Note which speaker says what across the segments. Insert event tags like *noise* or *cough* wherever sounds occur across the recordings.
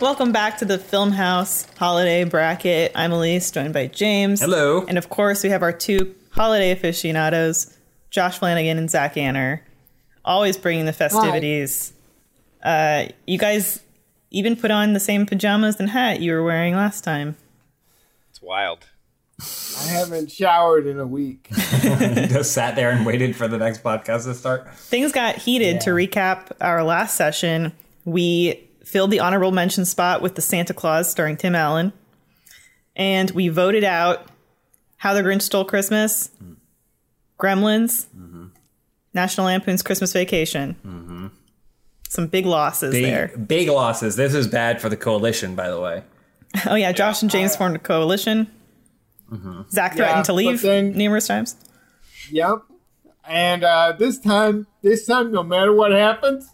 Speaker 1: Welcome back to the Funhaus Holiday Bracket. I'm Elyse, joined by James.
Speaker 2: Hello.
Speaker 1: And of course, we have our two holiday aficionados, Josh Flanagan and Zach Anner, always bringing the festivities. Uh, you guys even put on the same pajamas and hat you were wearing last time.
Speaker 3: It's wild.
Speaker 4: I haven't showered in a week. *laughs*
Speaker 2: Just sat there and waited for the next podcast to start.
Speaker 1: Things got heated to recap our last session. We filled the honorable mention spot with the Santa Clause starring Tim Allen. And we voted out How the Grinch Stole Christmas, Gremlins, National Lampoon's Christmas Vacation. Some big losses
Speaker 2: Big,
Speaker 1: there.
Speaker 2: big losses. This is bad for the coalition, by the way. *laughs*
Speaker 1: Oh, yeah, Josh and James formed a coalition. Zach threatened
Speaker 4: Yeah,
Speaker 1: to leave
Speaker 4: then-
Speaker 1: numerous times.
Speaker 4: Yep. And uh, this time, this time, no matter what happens,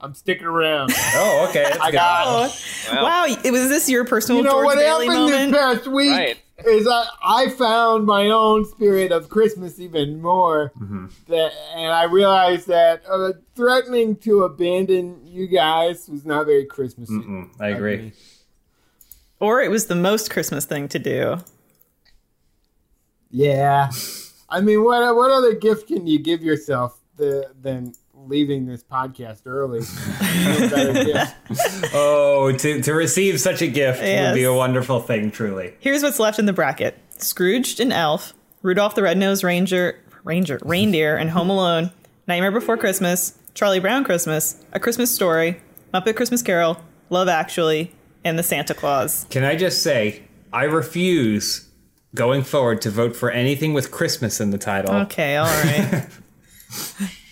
Speaker 4: I'm sticking around. *laughs*
Speaker 2: Oh, okay. That's
Speaker 4: I got.
Speaker 1: Oh,
Speaker 3: Wow.
Speaker 1: wow. It was this your personal
Speaker 4: You know
Speaker 1: George
Speaker 4: what
Speaker 1: Bailey
Speaker 4: happened
Speaker 1: moment?
Speaker 4: this past week
Speaker 3: Right.
Speaker 4: is I, I found my own spirit of Christmas even more, that, and I realized that uh, threatening to abandon you guys was not very Christmassy.
Speaker 2: Mm, I agree.
Speaker 1: Or it was the most Christmas thing to do.
Speaker 4: Yeah. I mean, what what other gift can you give yourself the, than leaving this podcast early? No *laughs* better gift.
Speaker 2: Oh, to, to receive such a gift would be a wonderful thing, truly.
Speaker 1: Here's what's left in the bracket: Scrooged and Elf, Rudolph the Red-Nosed Ranger, Ranger, Reindeer, and Home Alone, Nightmare Before Christmas, Charlie Brown Christmas, A Christmas Story, Muppet Christmas Carol, Love Actually, and The Santa Clause.
Speaker 2: Can I just say, I refuse going forward to vote for anything with Christmas in the title.
Speaker 1: Okay, all right. *laughs*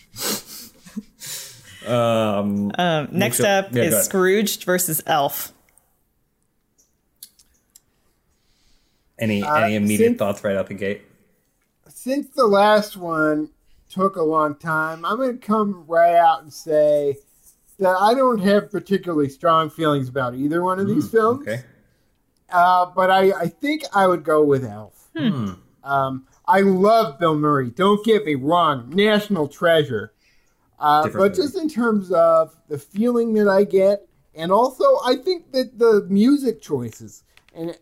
Speaker 2: Um,
Speaker 1: Um, next
Speaker 2: sure-
Speaker 1: up
Speaker 2: yeah,
Speaker 1: is
Speaker 2: ahead.
Speaker 1: Scrooged versus Elf.
Speaker 2: any
Speaker 4: Uh,
Speaker 2: any immediate
Speaker 4: since-
Speaker 2: thoughts right out the gate?
Speaker 4: Since the last one took a long time, I'm going to come right out and say that I don't have particularly strong feelings about either one of these films.
Speaker 2: Okay.
Speaker 4: Uh, but I, I think I would go with Elf.
Speaker 2: Hmm.
Speaker 4: Um, I love Bill Murray. Don't get me wrong, national treasure. Uh, but
Speaker 2: movie.
Speaker 4: just in terms of the feeling that I get, and also I think that the music choices and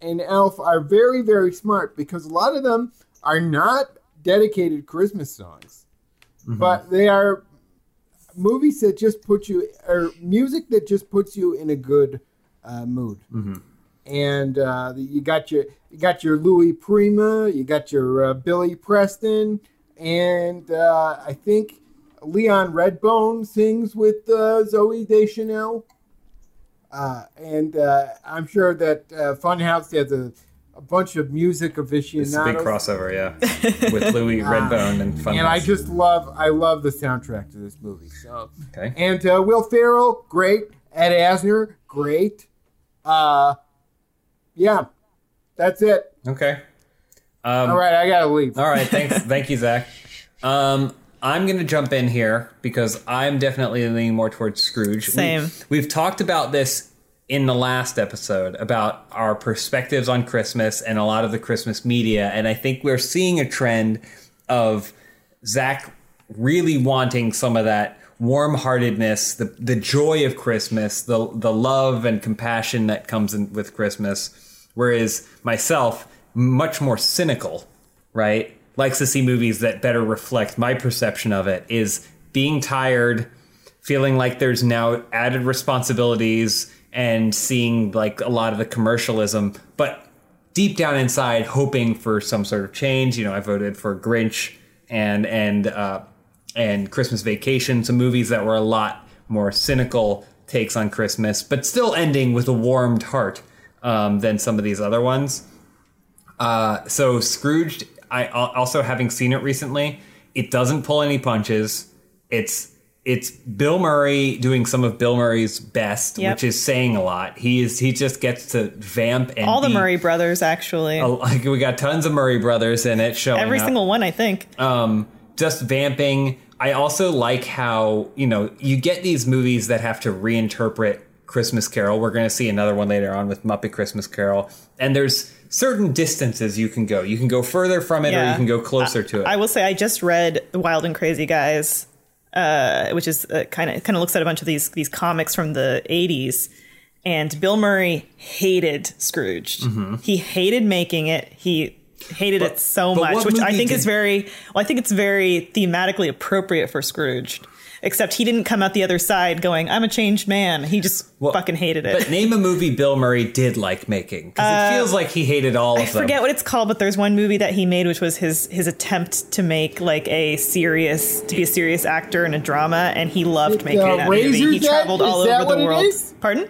Speaker 4: and Elf are very very smart because a lot of them are not dedicated Christmas songs,
Speaker 2: Mm-hmm.
Speaker 4: but they are movies that just put you or music that just puts you in a good uh, mood
Speaker 2: Mm-hmm.
Speaker 4: and uh, you got your you got your Louis Prima, you got your uh, Billy Preston, and uh, I think Leon Redbone sings with uh, Zooey Deschanel. Uh, and uh, I'm sure that uh, Funhaus has a, a bunch of music aficionados.
Speaker 2: It's a big crossover, yeah, *laughs* with Louis Redbone and Funhaus.
Speaker 4: and I just love I love the soundtrack to this movie. So
Speaker 2: okay.
Speaker 4: and uh, Will Ferrell, great. Ed Asner, great. Uh, yeah, that's it.
Speaker 2: Okay. Um,
Speaker 4: All right, I gotta leave.
Speaker 2: All right, thanks, *laughs* thank you, Zach. Um, I'm gonna jump in here because I'm definitely leaning more towards Scrooge. We-
Speaker 1: Same.
Speaker 2: we've talked about this in the last episode about our perspectives on Christmas and a lot of the Christmas media, and I think we're seeing a trend of Zach really wanting some of that warm-heartedness, the the joy of Christmas, the the love and compassion that comes in with Christmas, whereas myself much more cynical, right? Likes to see movies that better reflect my perception of it is being tired, feeling like there's now added responsibilities and seeing like a lot of the commercialism, but deep down inside hoping for some sort of change. You know, I voted for Grinch and and uh, and Christmas Vacation, some movies that were a lot more cynical takes on Christmas, but still ending with a warmed heart um, than some of these other ones. Uh, so Scrooged, I also having seen it recently, it doesn't pull any punches. It's it's Bill Murray doing some of Bill Murray's best,
Speaker 1: Yep.
Speaker 2: which is saying a lot. He is he just gets to vamp and
Speaker 1: All the
Speaker 2: be-
Speaker 1: Murray brothers, actually.
Speaker 2: Like we got tons of Murray brothers in it showing
Speaker 1: Every
Speaker 2: up.
Speaker 1: single one, I think.
Speaker 2: um, just vamping. I also like how you know you get these movies that have to reinterpret Christmas Carol. We're going to see another one later on with Muppet Christmas Carol, and there's certain distances you can go. You can go further from it, or you can go closer to it.
Speaker 1: I will say I just read The Wild and Crazy Guys, uh, which is kind of kind of looks at a bunch of these these comics from the '80s, and Bill Murray hated Scrooge. He hated making it. He hated
Speaker 2: But-
Speaker 1: it so much, which I think
Speaker 2: did-
Speaker 1: is very well, I think it's very thematically appropriate for Scrooge. Except he didn't come out the other side going, "I'm a changed man." He just
Speaker 2: Well,
Speaker 1: fucking hated it.
Speaker 2: But name a movie Bill Murray did like making because it feels like he hated all
Speaker 1: Uh, I
Speaker 2: of them.
Speaker 1: I forget what it's called, but there's one movie that he made, which was his his attempt to make like a serious to be a serious actor in a drama, and he loved
Speaker 4: It,
Speaker 1: making
Speaker 4: uh,
Speaker 1: that movie. He
Speaker 4: Razor's Edge?
Speaker 1: traveled all
Speaker 4: Is
Speaker 1: over
Speaker 4: what
Speaker 1: the
Speaker 4: it
Speaker 1: world.
Speaker 4: is?
Speaker 1: Pardon?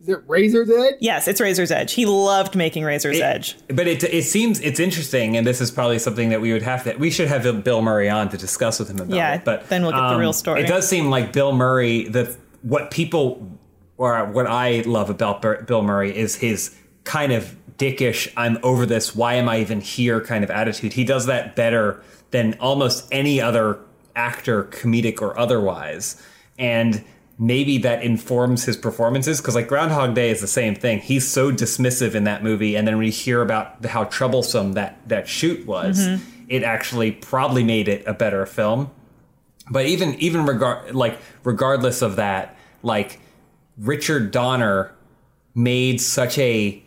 Speaker 4: Is it Razor's Edge?
Speaker 1: Yes, it's Razor's Edge. He loved making Razor's
Speaker 2: It-
Speaker 1: Edge.
Speaker 2: But it it seems it's interesting, and this is probably something that we would have to we should have Bill Murray on to discuss with him about
Speaker 1: Yeah,
Speaker 2: it. But
Speaker 1: then we'll get the um, real story.
Speaker 2: It does seem like Bill Murray the what people or what I love about Bill Murray is his kind of dickish I'm over this why am I even here kind of attitude. He does that better than almost any other actor comedic or otherwise. And maybe that informs his performances because like groundhog day is the same thing. He's so dismissive in that movie and then when you hear about how troublesome that that shoot was mm-hmm. it actually probably made it a better film. But even even regard like regardless of that like richard donner made such a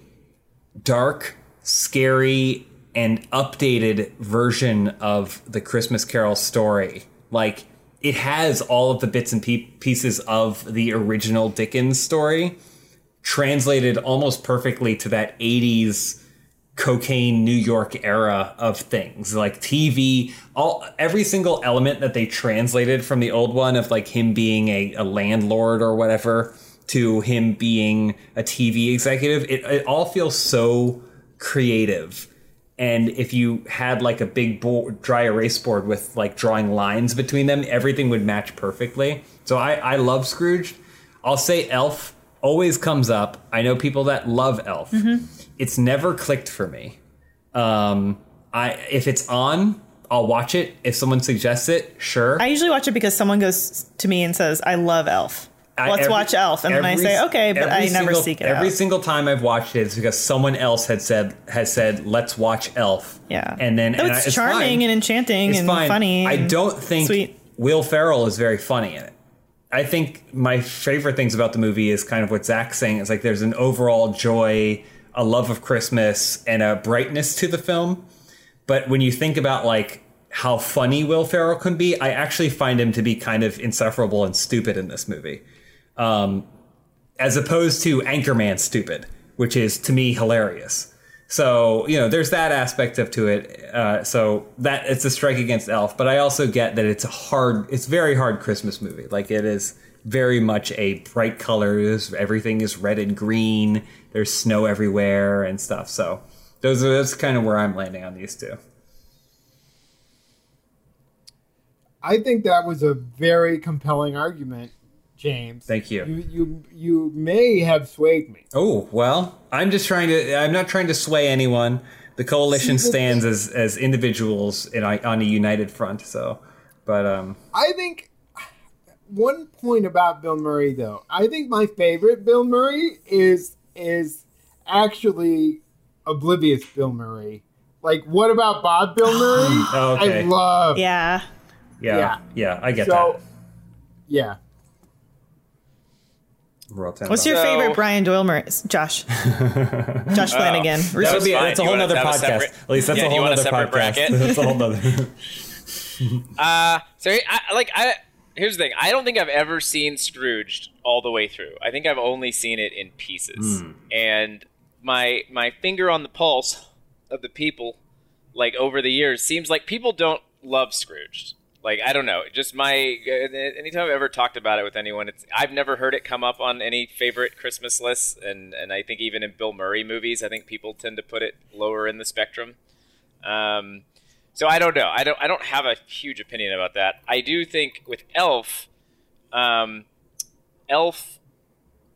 Speaker 2: dark scary and updated version of the christmas carol story. Like it has all of the bits and pe- pieces of the original dickens story translated almost perfectly to that 80s cocaine New York era of things. Like TV all every single element that they translated from the old one of like him being a, a landlord or whatever to him being a TV executive it, it all feels so creative and if you had like a big board, dry erase board with like drawing lines between them everything would match perfectly so I, I love Scrooge I'll say Elf always comes up I know people that love Elf it's never clicked for me. Um, I if it's on, I'll watch it. If someone suggests it, sure.
Speaker 1: I usually watch it because someone goes to me and says, "I love Elf. Let's
Speaker 2: every-
Speaker 1: watch Elf," and then I say, "Okay," but I
Speaker 2: every
Speaker 1: never
Speaker 2: single-
Speaker 1: seek it
Speaker 2: Every
Speaker 1: out.
Speaker 2: single time I've watched it, it's because someone else had said has said, "Let's watch Elf."
Speaker 1: Yeah,
Speaker 2: and then and
Speaker 1: it's
Speaker 2: I-
Speaker 1: charming
Speaker 2: fine.
Speaker 1: and enchanting
Speaker 2: It's
Speaker 1: and
Speaker 2: fine.
Speaker 1: funny.
Speaker 2: I don't think
Speaker 1: sweet.
Speaker 2: Will Ferrell is very funny in it. I think my favorite things about the movie is kind of what Zach's saying. It's like there's an overall joy, a love of Christmas, and a brightness to the film. But when you think about like how funny Will Ferrell can be, I actually find him to be kind of insufferable and stupid in this movie, um, as opposed to Anchorman stupid, which is to me hilarious. So you know, there's that aspect of to it. Uh, so that it's a strike against Elf, but I also get that it's a hard, it's very hard Christmas movie. Like it is very much a bright colors. Everything is red and green. There's snow everywhere and stuff. So those are that's kind of where I'm landing on these two.
Speaker 4: I think that was a very compelling argument, James.
Speaker 2: Thank you.
Speaker 4: You you you may have swayed me.
Speaker 2: Oh well, I'm just trying to. I'm not trying to sway anyone. The coalition
Speaker 4: See, the-
Speaker 2: stands as as individuals in on a united front. So, but um,
Speaker 4: I think one point about Bill Murray though, I think my favorite Bill Murray is is actually Oblivious Bill Murray. Like what about Bob Bill *gasps* Murray?
Speaker 2: Oh, okay.
Speaker 4: I love
Speaker 1: Yeah,
Speaker 2: yeah, yeah,
Speaker 4: Yeah.
Speaker 2: I get
Speaker 4: so
Speaker 2: that.
Speaker 4: yeah.
Speaker 2: Royal Tenenbaums.
Speaker 1: What's your
Speaker 3: So-
Speaker 1: favorite Brian Doyle Murray? Josh. *laughs* Josh Flanagan.
Speaker 2: That would be
Speaker 3: fine.
Speaker 2: that's a whole
Speaker 3: wanna
Speaker 2: other podcast.
Speaker 3: separate-
Speaker 2: At least that's
Speaker 3: Yeah,
Speaker 2: a whole
Speaker 3: want
Speaker 2: other podcast.
Speaker 3: bracket? *laughs*
Speaker 2: that's a whole other. *laughs*
Speaker 3: Uh, so I, like I here's the thing. I don't think I've ever seen Scrooged all the way through. I think I've only seen it in pieces.
Speaker 2: Hmm.
Speaker 3: And my my finger on the pulse of the people, like over the years, seems like people don't love Scrooged. Like I don't know, just my anytime I've ever talked about it with anyone, it's I've never heard it come up on any favorite Christmas lists, and and I think even in Bill Murray movies, I think people tend to put it lower in the spectrum. Um, so I don't know. I don't. I don't have a huge opinion about that. I do think with Elf, um, Elf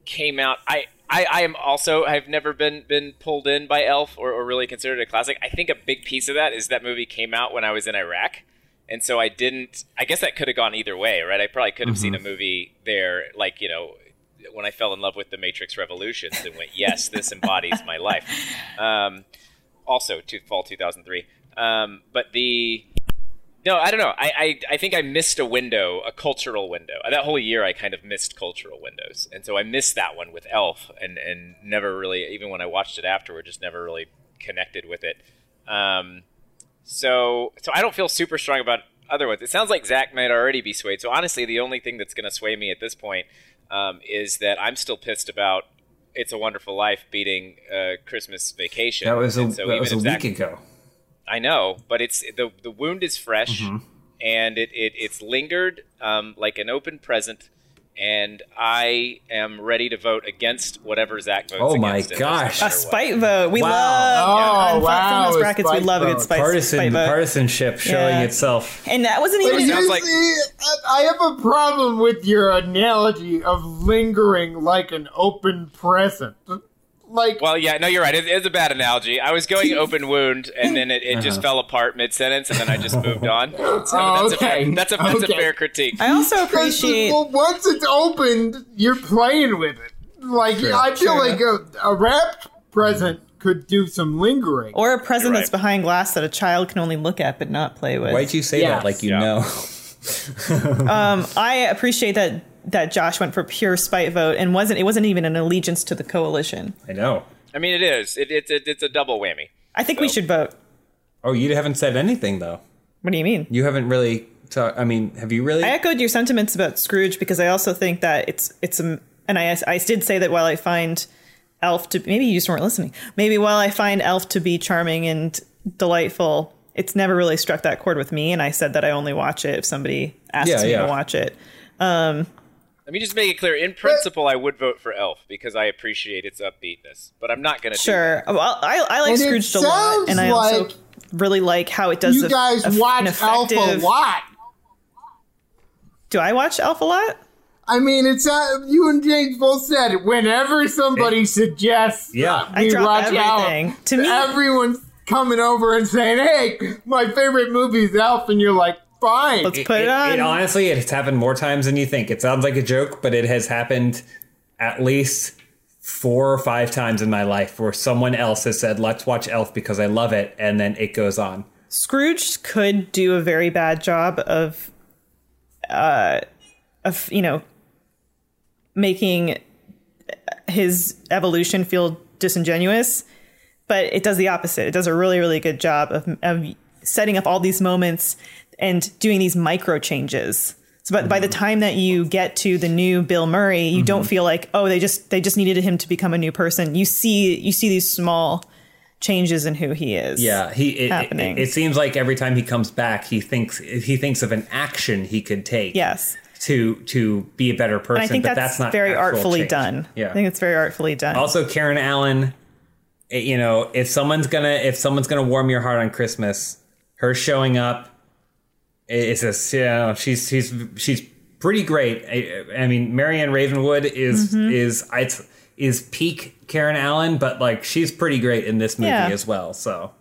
Speaker 3: came out. I, I, I am also. I've never been been pulled in by Elf or, or really considered a classic. I think a big piece of that is that movie came out when I was in Iraq, and so I didn't. I guess that could have gone either way, right? I probably could have seen a movie there, like you know. When I fell in love with the Matrix Revolutions and went, yes, this embodies my life. *laughs* Um, also, to fall 2003. Um, but the No, I don't know. I, I, I think I missed a window, a cultural window. That whole year, I kind of missed cultural windows, and so I missed that one with Elf, and and never really, even when I watched it afterward, just never really connected with it. Um, so so I don't feel super strong about other ones. It sounds like Zach might already be swayed. So honestly, the only thing that's going to sway me at this point um, is that I'm still pissed about "It's a Wonderful Life" beating uh, "Christmas Vacation."
Speaker 2: That was a
Speaker 3: And so
Speaker 2: that was a
Speaker 3: if
Speaker 2: week ago.
Speaker 3: I know, but it's the the wound is fresh,
Speaker 2: Mm-hmm.
Speaker 3: and it, it it's lingered um, like an open present. And I am ready to vote against whatever Zach votes.
Speaker 2: Oh my
Speaker 3: against
Speaker 2: gosh.
Speaker 1: A
Speaker 3: matter what.
Speaker 1: spite vote. We
Speaker 2: Wow.
Speaker 1: love
Speaker 4: Oh,
Speaker 1: yeah,
Speaker 4: wow, Funhaus
Speaker 1: brackets. We
Speaker 4: spite
Speaker 1: love a good spite,
Speaker 2: Partisan
Speaker 1: spite vote.
Speaker 2: partisanship showing
Speaker 1: Yeah.
Speaker 2: itself.
Speaker 1: And that wasn't even.
Speaker 4: you
Speaker 3: sounds like-
Speaker 4: I have a problem with your analogy of lingering like an open present. Like,
Speaker 3: Well, yeah, no, you're right. It is a bad analogy. I was going *laughs* open wound, and then it, it just uh-huh. fell apart mid sentence, and then I just moved *laughs* on. Oh, so
Speaker 4: Oh,
Speaker 3: that's, a fair,
Speaker 4: okay.
Speaker 3: that's, a, that's a fair critique.
Speaker 1: I also appreciate.
Speaker 4: well, once it's opened, you're playing with it. Like, I feel
Speaker 1: True.
Speaker 4: like a, a wrapped present could do some lingering.
Speaker 1: Or a present
Speaker 3: You're
Speaker 1: that's behind glass that a child can only look at but not play with.
Speaker 2: Why'd you say
Speaker 4: Yes.
Speaker 2: that like you
Speaker 3: Yeah.
Speaker 2: know? *laughs*
Speaker 1: Um, I appreciate that that Josh went for pure spite vote and wasn't it wasn't even an allegiance to the coalition.
Speaker 2: I know.
Speaker 3: I mean, it is. It, it, it, it's a double whammy.
Speaker 1: I think we should vote.
Speaker 2: Oh, you haven't said anything though.
Speaker 1: What do you mean?
Speaker 2: You haven't really. Ta- I mean, have you really?
Speaker 1: I echoed your sentiments about Scrooge because I also think that it's it's a and I I did say that while I find Elf to maybe you just weren't listening. Maybe while I find Elf to be charming and delightful, it's never really struck that chord with me. And I said that I only watch it if somebody asks
Speaker 2: Yeah,
Speaker 1: me
Speaker 2: yeah.
Speaker 1: to watch it.
Speaker 3: Um, Let me just make it clear. In principle, I would vote for Elf because I appreciate its upbeatness, but I'm not going to.
Speaker 1: Sure. Well, I I like
Speaker 4: And
Speaker 1: Scrooge a lot, and I also
Speaker 4: like
Speaker 1: really like how it does.
Speaker 4: you
Speaker 1: a-
Speaker 4: guys
Speaker 1: a- an
Speaker 4: watch Alpha a lot.
Speaker 1: Do I watch Elf a lot?
Speaker 4: I mean, it's uh, you and James both said. Whenever somebody suggests,
Speaker 2: Yeah.
Speaker 1: I
Speaker 4: we
Speaker 1: drop
Speaker 4: watch
Speaker 1: everything.
Speaker 4: Alf,
Speaker 1: To me-
Speaker 4: everyone's coming over and saying, "Hey, my favorite movie is Elf," and you're like, "Fine."
Speaker 1: Let's put it, on.
Speaker 2: honestly, it's happened more times than you think. It sounds like a joke, but it has happened at least four or five times in my life where someone else has said, "Let's watch Elf because I love it," and then it goes on.
Speaker 1: Scrooge could do a very bad job of, uh, of you know, making his evolution feel disingenuous, but it does the opposite. It does a really, really good job of, of setting up all these moments and doing these micro changes. So, but by the time that you get to the new Bill Murray, you don't feel like, oh, they just they just needed him to become a new person. You see, you see these small changes in who he is.
Speaker 2: Yeah, he. It,
Speaker 1: happening.
Speaker 2: It, it seems like every time he comes back, he thinks he thinks of an action he could take.
Speaker 1: Yes.
Speaker 2: To to be a better person,
Speaker 1: And I think
Speaker 2: but
Speaker 1: that's,
Speaker 2: that's, not
Speaker 1: very artfully
Speaker 2: change.
Speaker 1: done.
Speaker 2: Yeah.
Speaker 1: I think it's very artfully done.
Speaker 2: Also, Karen Allen, eh, you know, if someone's gonna if someone's gonna warm your heart on Christmas, her showing up is a you know she's she's she's pretty great. I, I mean, Marion Ravenwood is
Speaker 1: Mm-hmm.
Speaker 2: is is is peak Karen Allen, but like she's pretty great in this movie
Speaker 1: Yeah.
Speaker 2: as well. So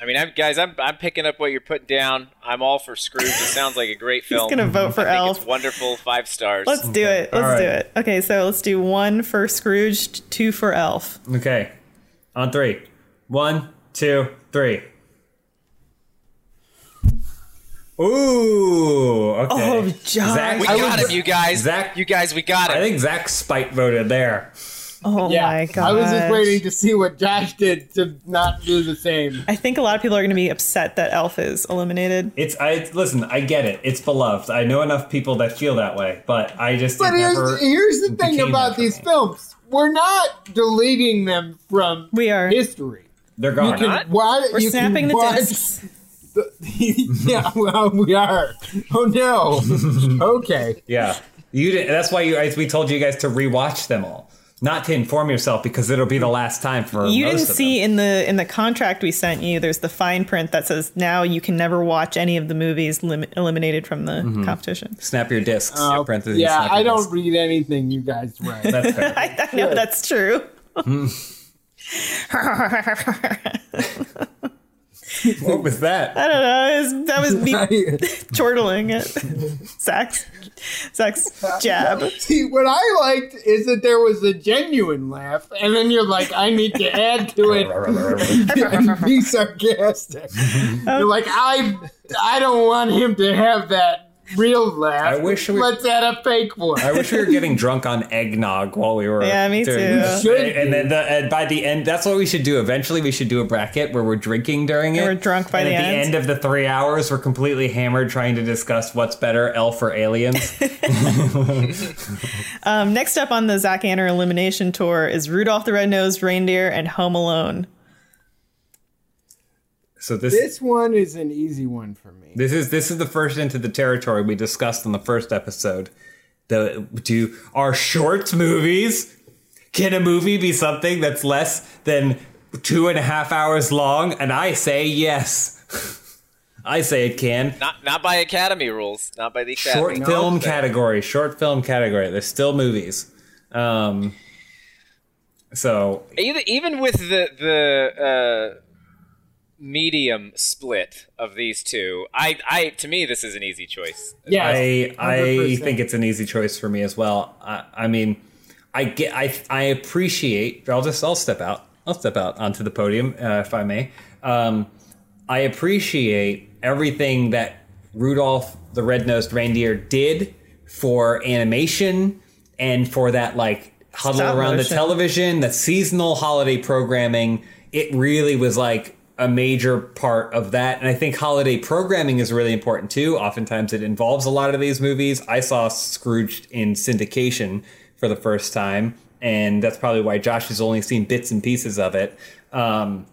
Speaker 3: I mean, I'm, guys, I'm, I'm picking up what you're putting down. I'm all for Scrooge. It sounds like a great *laughs* film.
Speaker 1: He's gonna vote for
Speaker 3: I think
Speaker 1: Elf.
Speaker 3: It's wonderful. Five stars.
Speaker 1: let's do it. Let's
Speaker 2: All
Speaker 1: do it. Okay, so let's do one for Scrooge, two for Elf.
Speaker 2: okay, on three, one, two, three. Ooh, okay.
Speaker 1: Oh, Josh.
Speaker 2: Zach,
Speaker 3: we
Speaker 2: I
Speaker 3: got
Speaker 2: would-
Speaker 3: him, you guys.
Speaker 2: Zach-
Speaker 3: you guys, we got
Speaker 2: it.
Speaker 3: I
Speaker 2: think Zach spite voted there.
Speaker 1: Oh
Speaker 4: yeah,
Speaker 1: my god!
Speaker 4: I was just waiting to see what Josh did to not do the same.
Speaker 1: I think a lot of people are going to be upset that Elf is eliminated.
Speaker 2: It's I listen. I get it. It's beloved. I know enough people that feel that way, but I just.
Speaker 4: But here's
Speaker 2: never
Speaker 4: here's the thing about these
Speaker 2: me.
Speaker 4: films: we're not deleting them from
Speaker 1: We are.
Speaker 4: history.
Speaker 2: They're
Speaker 4: You
Speaker 2: gone.
Speaker 4: can
Speaker 3: not?
Speaker 4: watch.
Speaker 1: We're
Speaker 4: you
Speaker 1: snapping
Speaker 4: can
Speaker 1: the
Speaker 4: watch
Speaker 1: discs. *laughs*
Speaker 4: the- *laughs* yeah, well, we are. Oh no. *laughs* okay.
Speaker 2: Yeah, you. Did, that's why you. I, we told you guys to rewatch them all, not to inform yourself because it'll be the last time for.
Speaker 1: You
Speaker 2: most
Speaker 1: didn't
Speaker 2: of
Speaker 1: see
Speaker 2: them.
Speaker 1: in the in the contract we sent you. There's the fine print that says now you can never watch any of the movies lim- eliminated from the
Speaker 2: Mm-hmm.
Speaker 1: competition.
Speaker 2: Snap your discs.
Speaker 4: Uh,
Speaker 2: parentheses,
Speaker 4: yeah,
Speaker 2: snap
Speaker 4: I don't
Speaker 2: discs.
Speaker 4: read anything you guys write.
Speaker 2: That's *laughs* fair.
Speaker 1: I, I know that's true.
Speaker 2: What was that?
Speaker 1: I don't know. Was, that was me *laughs* chortling at Zach's *laughs* Zach's jab.
Speaker 4: See, what I liked is that there was a genuine laugh, and then you're like, I need to add to it *laughs* and be sarcastic. You're like, I I don't want him to have that real laugh.
Speaker 2: I wish we-
Speaker 4: Let's add a fake one.
Speaker 2: I wish we were getting drunk on eggnog while we were.
Speaker 1: Yeah, me
Speaker 2: doing
Speaker 1: too.
Speaker 2: this.
Speaker 4: Should
Speaker 2: And then the, and by the end, that's what we should do. Eventually, we should do a bracket where we're drinking during it.
Speaker 1: we're drunk by
Speaker 2: and
Speaker 1: the
Speaker 2: at
Speaker 1: end.
Speaker 2: the end of the three hours, we're completely hammered trying to discuss what's better, Elf or Aliens. *laughs* *laughs*
Speaker 1: Um, next up on the Zach Anner elimination tour is Rudolph the Red-Nosed Reindeer and Home Alone.
Speaker 2: So this
Speaker 4: this one is an easy one for me.
Speaker 2: This is this is the first into the territory we discussed in the first episode. The do are short movies? Can a movie be something that's less than two and a half hours long? And I say yes. *laughs* I say it can.
Speaker 3: Not not by Academy rules. Not by the Academy.
Speaker 2: Short film
Speaker 3: Okay.
Speaker 2: category. Short film category. They're still movies. Um. So
Speaker 3: Even even with the the uh, medium split of these two, I I to me this is an easy choice.
Speaker 4: Yeah,
Speaker 2: I I think it's an easy choice for me as well. I, I mean, I get I I appreciate. I'll just I'll step out. I'll step out onto the podium uh, if I may. Um, I appreciate everything that Rudolph the Red-Nosed Reindeer did for animation and for that like huddle
Speaker 1: Stop
Speaker 2: around the television, the seasonal holiday programming. It really was like a major part of that. And I think holiday programming is really important too. Oftentimes it involves a lot of these movies. I saw Scrooge in syndication for the first time, and that's probably why Josh has only seen bits and pieces of it. Um,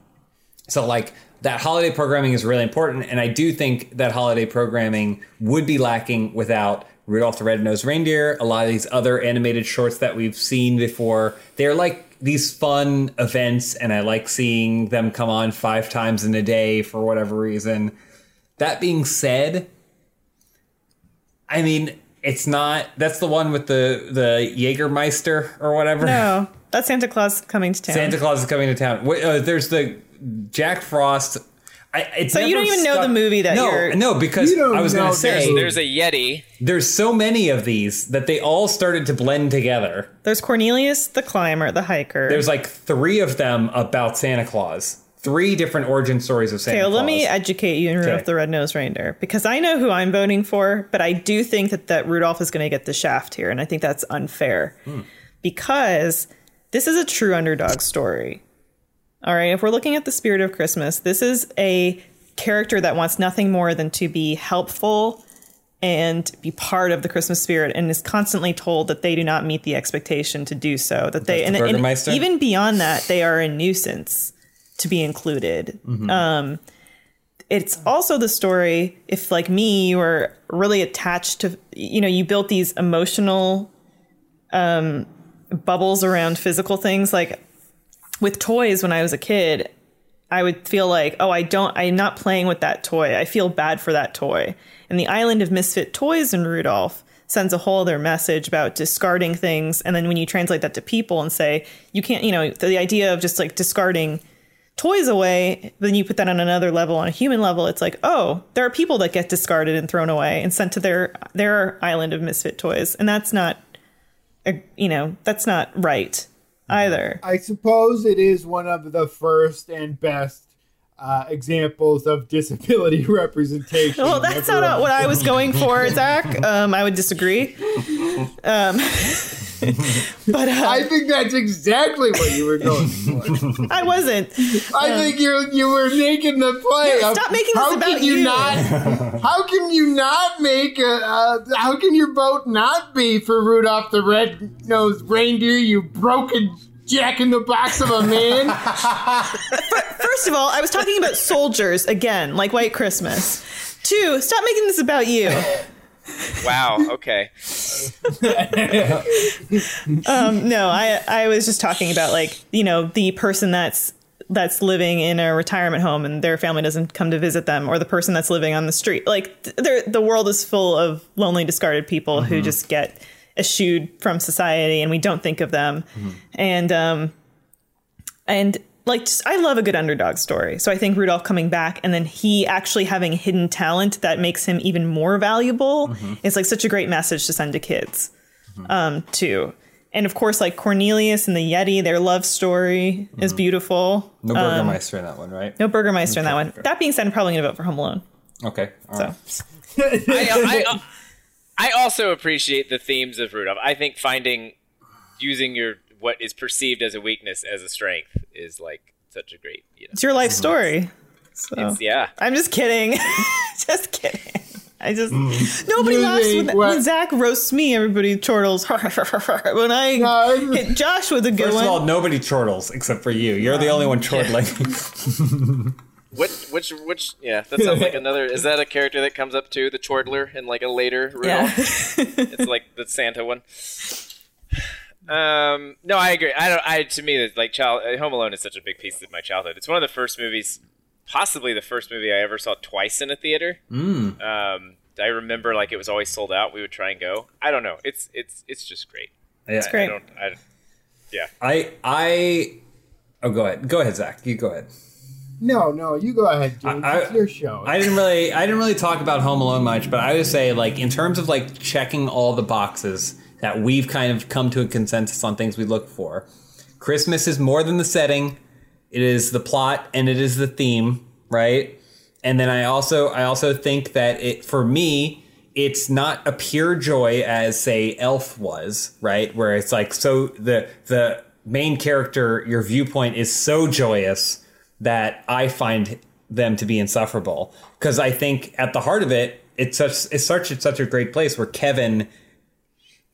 Speaker 2: so like that holiday programming is really important, and I do think that holiday programming would be lacking without Rudolph the Red-Nosed Reindeer. A lot of these other animated shorts that we've seen before, they're like these fun events, and I like seeing them come on five times in a day for whatever reason. That being said, I mean, it's not. That's the one with the the Jägermeister or whatever.
Speaker 1: No, *laughs* that's Santa Claus coming to town.
Speaker 2: Santa Claus is coming to town. Wait, uh, there's the Jack Frost. I, it's
Speaker 1: So you don't even know the movie that
Speaker 2: no,
Speaker 1: you're-
Speaker 2: no, because
Speaker 4: You
Speaker 2: I was going to say
Speaker 3: There's a Yeti.
Speaker 2: there's so many of these that they all started to blend together.
Speaker 1: There's Cornelius the climber, the hiker.
Speaker 2: There's like three of them about Santa Claus. Three different origin stories of Santa
Speaker 1: Okay, well,
Speaker 2: Claus.
Speaker 1: let me educate you in Rudolph
Speaker 2: Okay.
Speaker 1: the Red-Nosed Reindeer because I know who I'm voting for, but I do think that, that Rudolph is going to get the shaft here, and I think that's unfair hmm. because this is a true underdog story. All right, if we're looking at the spirit of Christmas, this is a character that wants nothing more than to be helpful and be part of the Christmas spirit, and is constantly told that they do not meet the expectation to do so. That they and,
Speaker 2: the
Speaker 1: and even beyond that, they are a nuisance to be included. Um, it's also the story if, like me, you were really attached to, you know, you built these emotional um, bubbles around physical things. Like with toys when I was a kid, I would feel like, oh, I don't, I'm not playing with that toy. I feel bad for that toy. And the Island of Misfit Toys in Rudolph sends a whole other message about discarding things. And then when you translate that to people and say, you can't, you know, the idea of just like discarding toys away, then you put that on another level, on a human level, it's like, oh, there are people that get discarded and thrown away and sent to their their island of misfit toys, and that's not, uh, you know, that's not right either.
Speaker 4: I suppose it is one of the first and best uh, examples of disability *laughs* representation.
Speaker 1: Well, that's not what I was going for, Zach. Um, I would disagree. *laughs* Um, *laughs* but uh,
Speaker 4: I think that's exactly what you were going for.
Speaker 1: I wasn't.
Speaker 4: I think you you were making the play.
Speaker 1: No, stop making this
Speaker 4: how
Speaker 1: about
Speaker 4: can you,
Speaker 1: you.
Speaker 4: not? *laughs* How can you not make a? Uh, how can your boat not be for Rudolph the Red-Nosed Reindeer? You broken jack in the box of a man. *laughs*
Speaker 1: First of all, I was talking about soldiers again, like White Christmas. Two, stop making this about you.
Speaker 3: Wow. Okay. *laughs*
Speaker 1: Um, no, I I was just talking about like you know the person that's that's living in a retirement home and their family doesn't come to visit them, or the person that's living on the street. Like th- the world is full of lonely, discarded people who just get eschewed from society, and we don't think of them. And um, and like just, I love a good underdog story. So I think Rudolph coming back and then he actually having hidden talent that makes him even more valuable mm-hmm. is like such a great message to send to kids mm-hmm. um, too. And of course, like Cornelius and the Yeti, their love story is mm-hmm. beautiful.
Speaker 2: no Burgermeister um, in that one, right?
Speaker 1: No Burgermeister in that one. That being said, I'm probably gonna vote for Home Alone.
Speaker 2: Okay. all
Speaker 1: So
Speaker 2: right. *laughs*
Speaker 3: I, I, *laughs* I also appreciate the themes of Rudolph. I think finding using your what is perceived as a weakness as a strength is like such a great. You know,
Speaker 1: it's your life story. So
Speaker 3: it's, yeah.
Speaker 1: I'm just kidding. *laughs* just kidding. I just mm. nobody
Speaker 4: You
Speaker 1: laughs when, when Zach roasts me. Everybody chortles. *laughs* when I
Speaker 4: No,
Speaker 1: hit Josh with a good
Speaker 2: First
Speaker 1: one.
Speaker 2: of all, nobody chortles except for you. You're the only one chortling. *laughs*
Speaker 3: Which which which yeah, that sounds like another. Is that a character that comes up too, the chortler in like a later
Speaker 1: yeah.
Speaker 3: It's like the Santa one. Um, no, I agree. I don't. I to me, it's like child uh, Home Alone is such a big piece of my childhood. It's one of the first movies, possibly the first movie I ever saw twice in a theater.
Speaker 2: Mm.
Speaker 3: Um, I remember like it was always sold out. We would try and go. I don't know. It's it's it's just great.
Speaker 2: It's
Speaker 1: great.
Speaker 3: I don't. I, yeah.
Speaker 2: I I oh go ahead. Go ahead, Zach. You go ahead.
Speaker 4: no, no, you go ahead, James.
Speaker 2: I-
Speaker 4: it's your show.
Speaker 2: I didn't really I didn't really talk about Home Alone much, but I would say like in terms of like checking all the boxes that we've kind of come to a consensus on things we look for. Christmas is more than the setting. It is the plot and it is the theme, right? And then I also I also think that it for me it's not a pure joy as say Elf was, right? Where it's like so the the main character your viewpoint is so joyous that I find them to be insufferable because I think at the heart of it it's such it's such it's such a great place where Kevin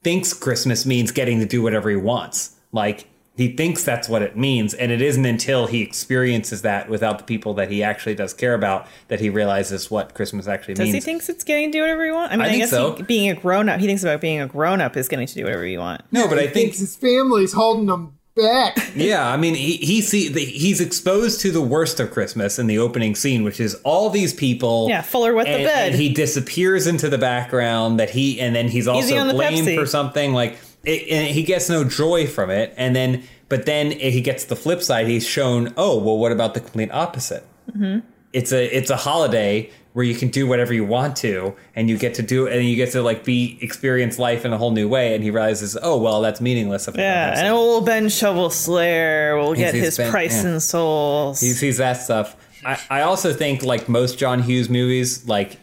Speaker 2: thinks Christmas means getting to do whatever he wants. Like he thinks that's what it means, and it isn't until he experiences that without the people that he actually does care about that he realizes what Christmas actually
Speaker 1: Does
Speaker 2: means.
Speaker 1: he thinks it's getting to do whatever he wants? I mean,
Speaker 2: I
Speaker 1: I,
Speaker 2: think
Speaker 1: guess
Speaker 2: so.
Speaker 1: he, being a grown up, he thinks about being a grown up is getting to do whatever you want.
Speaker 2: no, but I think
Speaker 4: his family's holding him back.
Speaker 2: Yeah, I mean, he he see the, he's exposed to the worst of Christmas in the opening scene, which is all these people.
Speaker 1: Yeah, Fuller with the bed.
Speaker 2: and he disappears into the background. That he and then he's also
Speaker 1: on
Speaker 2: blamed
Speaker 1: Pepsi.
Speaker 2: for something. Like it, and he gets no joy from it, and then but then he gets the flip side. He's shown, oh well, what about the complete opposite?
Speaker 1: Mm-hmm.
Speaker 2: It's a it's a holiday where you can do whatever you want to, and you get to do and you get to like be experience life in a whole new way. And he realizes, oh well, that's meaningless.
Speaker 1: Yeah, and old Ben Shovel Slayer will get his
Speaker 2: Ben-
Speaker 1: price
Speaker 2: yeah.
Speaker 1: in souls.
Speaker 2: He sees that stuff. I, I also think like most John Hughes movies, like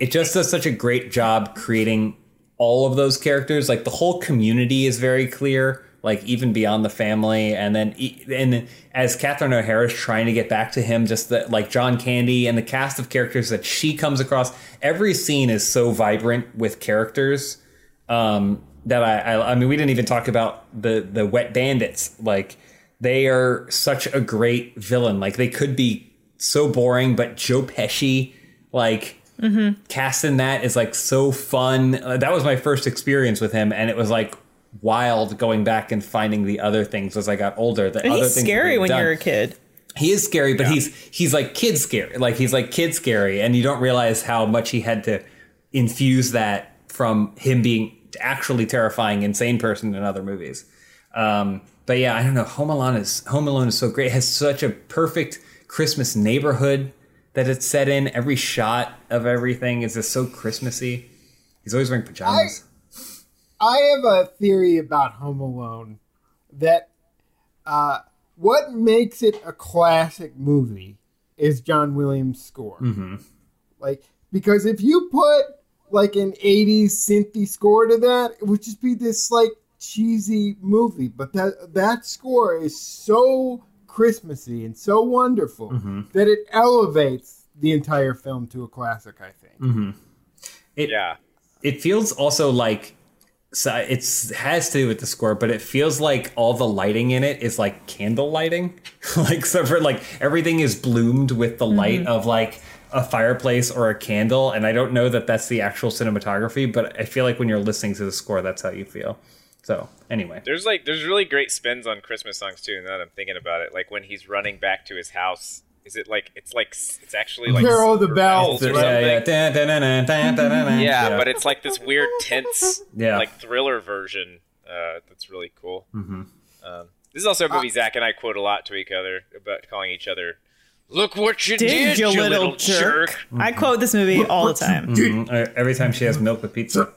Speaker 2: it just does such a great job creating all of those characters. Like the whole community is very clear, like even beyond the family. And then and as Catherine O'Hara's trying to get back to him, just that like John Candy and the cast of characters that she comes across, every scene is so vibrant with characters um, that I, I I mean we didn't even talk about the the wet bandits. Like they are such a great villain. Like they could be so boring but Joe Pesci like casting that is like so fun. Uh, that was my first experience with him and it was like wild going back and finding the other things as I got older the
Speaker 1: and
Speaker 2: other
Speaker 1: he's
Speaker 2: things
Speaker 1: scary when
Speaker 2: done
Speaker 1: you're a kid.
Speaker 2: he is scary, but he's he's like kid scary. Like he's like kid scary, and you don't realize how much he had to infuse that from him being actually terrifying, insane person in other movies. Um, but yeah, I don't know. Home Alone is Home Alone is so great. It has such a perfect Christmas neighborhood that it's set in. Every shot of everything is just so Christmassy. He's always wearing pajamas.
Speaker 4: I have a theory about Home Alone that uh, what makes it a classic movie is John Williams' score. Mm-hmm. Like, because if you put like an 80s synthy score to that, it would just be this like cheesy movie. But that that score is so Christmassy and so wonderful mm-hmm. that it elevates the entire film to a classic, I think. Mm-hmm.
Speaker 2: It,
Speaker 3: Yeah.
Speaker 2: it feels also like so it's has to do with the score, but it feels like all the lighting in it is like candle lighting. *laughs* like so for like everything is bloomed with the light mm-hmm. of like a fireplace or a candle, and I don't know that that's the actual cinematography, but I feel like when you're listening to the score, that's how you feel. So anyway,
Speaker 3: There's like there's really great spins on Christmas songs too. Now that I'm thinking about it, like when he's running back to his house, is it like it's like it's actually like
Speaker 4: Carol the
Speaker 3: silver
Speaker 4: bells,
Speaker 3: or
Speaker 2: yeah, yeah,
Speaker 3: something?
Speaker 2: Dun, dun, dun.
Speaker 3: Yeah, but it's like this weird tense,
Speaker 2: Yeah.
Speaker 3: like thriller version. Uh, that's really cool. Mm-hmm. Um, this is also a movie Zach and I quote a lot to each other about calling each other. Look what you
Speaker 1: Did,
Speaker 3: did,
Speaker 1: you
Speaker 3: you
Speaker 1: little, jerk. I quote this movie all the time.
Speaker 2: Mhm. Uh, every time she has milk with pizza.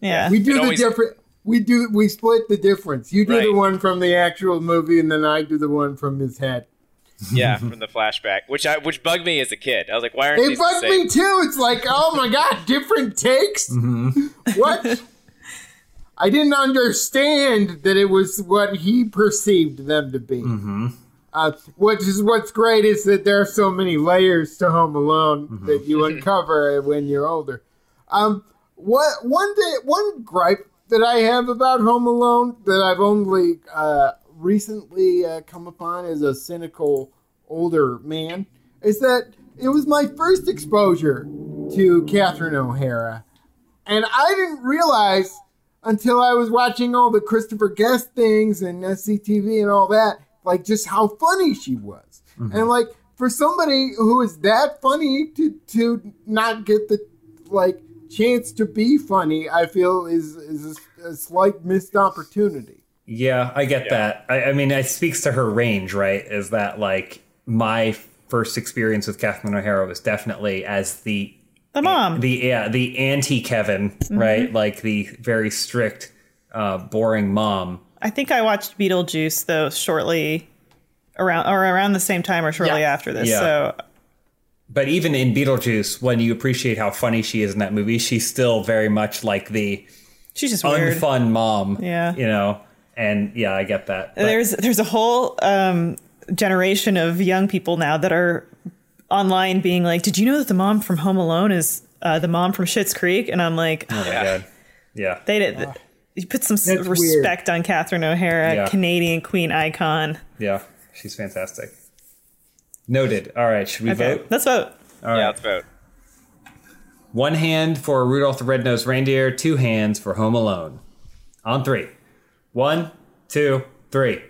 Speaker 1: Yeah.
Speaker 4: We do
Speaker 3: It
Speaker 4: the
Speaker 3: always-
Speaker 4: different. We do. We split the difference. You do the one from the actual movie, and then I do the one from his head.
Speaker 3: Yeah, *laughs* from the flashback, which I which bugged me as a kid. I was like, why aren't
Speaker 4: It
Speaker 3: these the
Speaker 4: bugged
Speaker 3: same?
Speaker 4: me too. It's like, oh my god, different takes. What? I didn't understand that it was what he perceived them to be. Uh, which is what's great is that there are so many layers to Home Alone that you uncover when you're older. Um, what one day, one gripe that I have about Home Alone that I've only uh, recently uh, come upon as a cynical older man is that it was my first exposure to Catherine O'Hara, and I didn't realize until I was watching all the Christopher Guest things and SCTV and all that, like just how funny she was, and like for somebody who is that funny to to not get the like chance to be funny, I feel is is a, a slight missed opportunity.
Speaker 2: Yeah, I get that. I, I mean, it speaks to her range, right? Is that like my first experience with Catherine O'Hara was definitely as the
Speaker 1: The mom.
Speaker 2: the yeah the anti Kevin, right? Like the very strict, uh, boring mom.
Speaker 1: I think I watched Beetlejuice though shortly around or around the same time or shortly
Speaker 4: Yeah.
Speaker 1: after this.
Speaker 2: Yeah.
Speaker 1: So
Speaker 2: But even in Beetlejuice, when you appreciate how funny she is in that movie, she's still very much like the
Speaker 1: she's just weird.
Speaker 2: unfun mom.
Speaker 1: Yeah.
Speaker 2: you know. And yeah, I get that. But-
Speaker 1: There's there's a whole um, generation of young people now that are online being like, "Did you know that the mom from Home Alone is uh, the mom from Schitt's Creek?" And I'm like,
Speaker 2: oh my god, yeah. *sighs*
Speaker 1: they did. You put some s-
Speaker 4: That's
Speaker 1: respect on Catherine O'Hara,
Speaker 2: Yeah.
Speaker 1: Canadian queen icon.
Speaker 2: Yeah, she's fantastic. Noted. All right, should we
Speaker 1: Okay,
Speaker 2: vote?
Speaker 1: let's vote.
Speaker 2: All
Speaker 3: yeah, let's vote.
Speaker 2: One hand for Rudolph the Red-Nosed Reindeer, two hands for Home Alone. On three. One, two, three.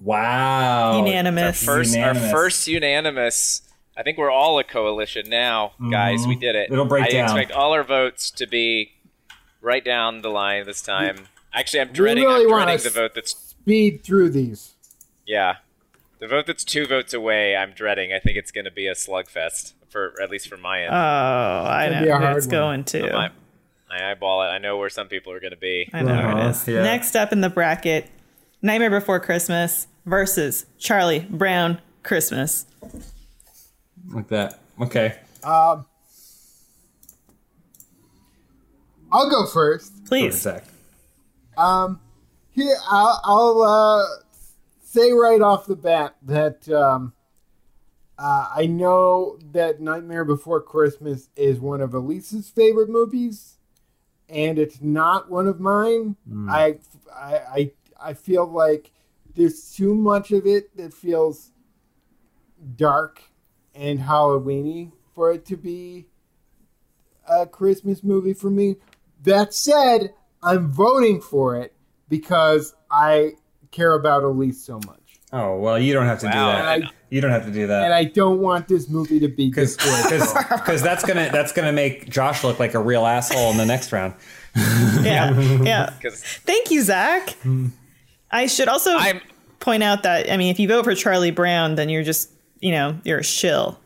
Speaker 2: Wow.
Speaker 1: Unanimous.
Speaker 3: Our First,
Speaker 2: Unanimous.
Speaker 3: our first unanimous. I think we're all a coalition now, guys. We did it.
Speaker 2: Mm-hmm. It'll break
Speaker 3: I
Speaker 2: down.
Speaker 3: expect all our votes to be right down the line this time. Actually, I'm dreading.
Speaker 4: really
Speaker 3: I'm
Speaker 4: wanna
Speaker 3: dreading the vote that's
Speaker 4: Speed through these.
Speaker 3: yeah, the vote that's two votes away. I'm dreading. I think it's going to be a slugfest for at least for my end.
Speaker 1: Oh, I know
Speaker 4: be a
Speaker 1: who
Speaker 4: hard
Speaker 1: it's
Speaker 4: one.
Speaker 1: going to.
Speaker 3: I, I eyeball it. I know where some people are going to be.
Speaker 1: I know
Speaker 2: Uh-huh,
Speaker 1: it is.
Speaker 2: yeah.
Speaker 1: Next up in the bracket, Nightmare Before Christmas versus Charlie Brown Christmas.
Speaker 2: Like that. Okay.
Speaker 4: Um, I'll go first.
Speaker 2: Go
Speaker 1: Please.
Speaker 2: Zach.
Speaker 4: Um, here I'll, I'll uh, say right off the bat that um, uh, I know that Nightmare Before Christmas is one of Elyse's favorite movies, and it's not one of mine. Hmm. I, I I I feel like there's too much of it that feels dark and Halloweeny for it to be a Christmas movie for me. That said, I'm voting for it because I care about Elyse so much.
Speaker 2: Oh well, you don't have to
Speaker 3: Wow.
Speaker 2: do that.
Speaker 4: I-
Speaker 2: you don't have to do that.
Speaker 4: And I don't want this movie to be
Speaker 2: because because that's gonna that's gonna make Josh look like a real asshole in the next round. *laughs*
Speaker 1: Yeah. Yeah. Thank you, Zach. Hmm. I should also
Speaker 3: I'm
Speaker 1: point out that, I mean, if you vote for Charlie Brown, then you're just, you know, you're a shill.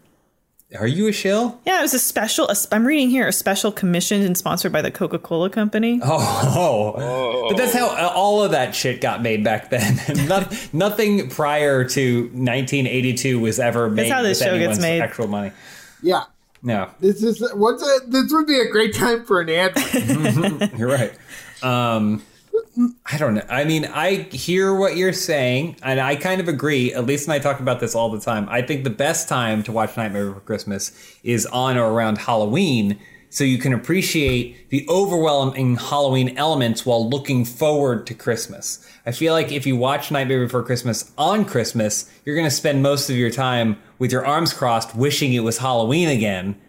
Speaker 2: Are you a shill?
Speaker 1: Yeah, it was a special, a, I'm reading here, a special commissioned and sponsored by the Coca Cola Company.
Speaker 2: Oh, *laughs* oh. but that's how all of that shit got made back then. *laughs* Noth- Nothing prior to 1982 was ever made.
Speaker 1: That's how this
Speaker 2: with
Speaker 1: show gets
Speaker 2: anyone's
Speaker 1: made.
Speaker 2: Actual money.
Speaker 4: yeah.
Speaker 2: No,
Speaker 4: This is what's a, this would be a great time for an ad. *laughs*
Speaker 2: you're right. Um, I don't know. I mean, I hear what you're saying, and I kind of agree. Elyse and I talk about this all the time. I think the best time to watch Nightmare Before Christmas is on or around Halloween, so you can appreciate the overwhelming Halloween elements while looking forward to Christmas. I feel like if you watch Nightmare Before Christmas on Christmas, you're going to spend most of your time with your arms crossed, wishing it was Halloween again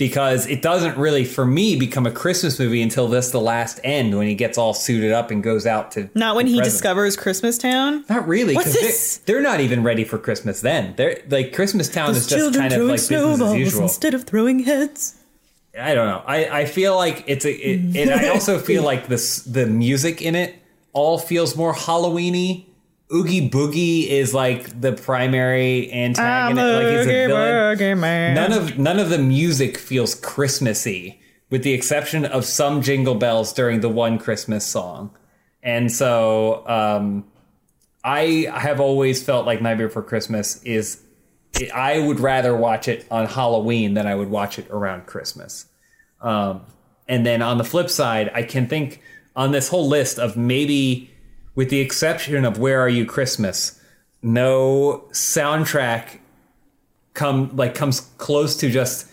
Speaker 2: because it doesn't really, for me, become a Christmas movie until this the last end when he gets all suited up and goes out to.
Speaker 1: Not when he
Speaker 2: presents.
Speaker 1: discovers Christmas Town.
Speaker 2: Not really.
Speaker 1: What's
Speaker 2: 'cause they're-
Speaker 1: this?
Speaker 2: They're, not even ready for Christmas then. They're like Christmas Town is just kind of like business as usual.
Speaker 1: instead of throwing heads.
Speaker 2: I don't know. I, I feel like it's a, it, and I also *laughs* feel like this the music in it all feels more Halloweeny. Oogie Boogie is like the primary
Speaker 1: I'm
Speaker 2: antagonist. like he's a villain.
Speaker 1: boogie man.
Speaker 2: None of none of the music feels Christmassy, with the exception of some jingle bells during the one Christmas song. And so, um, I have always felt like Nightmare Before Christmas is. I would rather watch it on Halloween than I would watch it around Christmas. Um, and then on the flip side, I can think on this whole list of maybe, with the exception of Where Are You Christmas, no soundtrack come like comes close to just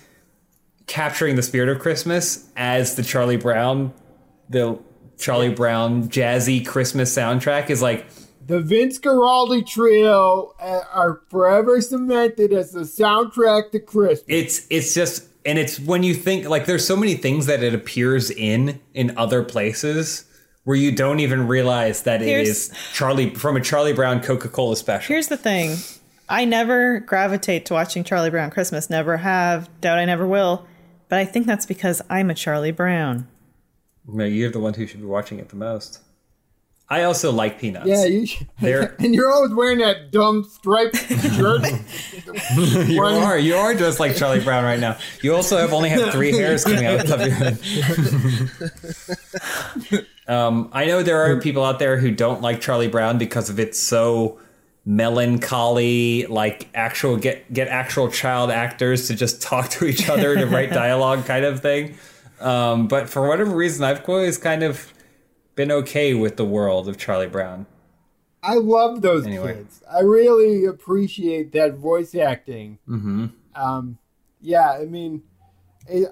Speaker 2: capturing the spirit of Christmas as the Charlie Brown, the Charlie Brown jazzy Christmas soundtrack is like
Speaker 4: The Vince Guaraldi Trio uh, are forever cemented as the soundtrack to Christmas.
Speaker 2: it's it's just and it's when you think like there's so many things that it appears in in other places where you don't even realize that it
Speaker 1: Here's-
Speaker 2: is Charlie from a Charlie Brown Coca-Cola special.
Speaker 1: Here's the thing. I never gravitate to watching Charlie Brown Christmas. Never have. Doubt I never will. But I think that's because I'm a Charlie Brown.
Speaker 2: No, you're the one who should be watching it the most. I also like Peanuts.
Speaker 4: yeah, you should.
Speaker 2: They're- *laughs*
Speaker 4: and you're always wearing that dumb striped shirt. *laughs*
Speaker 2: you are. You are just like Charlie Brown right now. You also have only have three hairs coming out of the top of your head. *laughs* um, I know there are people out there who don't like Charlie Brown because of it's so melancholy. Like actual get get actual child actors to just talk to each other to write *laughs* dialogue, kind of thing. Um, but for whatever reason, I've always kind of been okay with the world of Charlie Brown.
Speaker 4: I love those
Speaker 2: Anyway.
Speaker 4: kids. I really appreciate that voice acting. Mm-hmm. Um, yeah, I mean, it,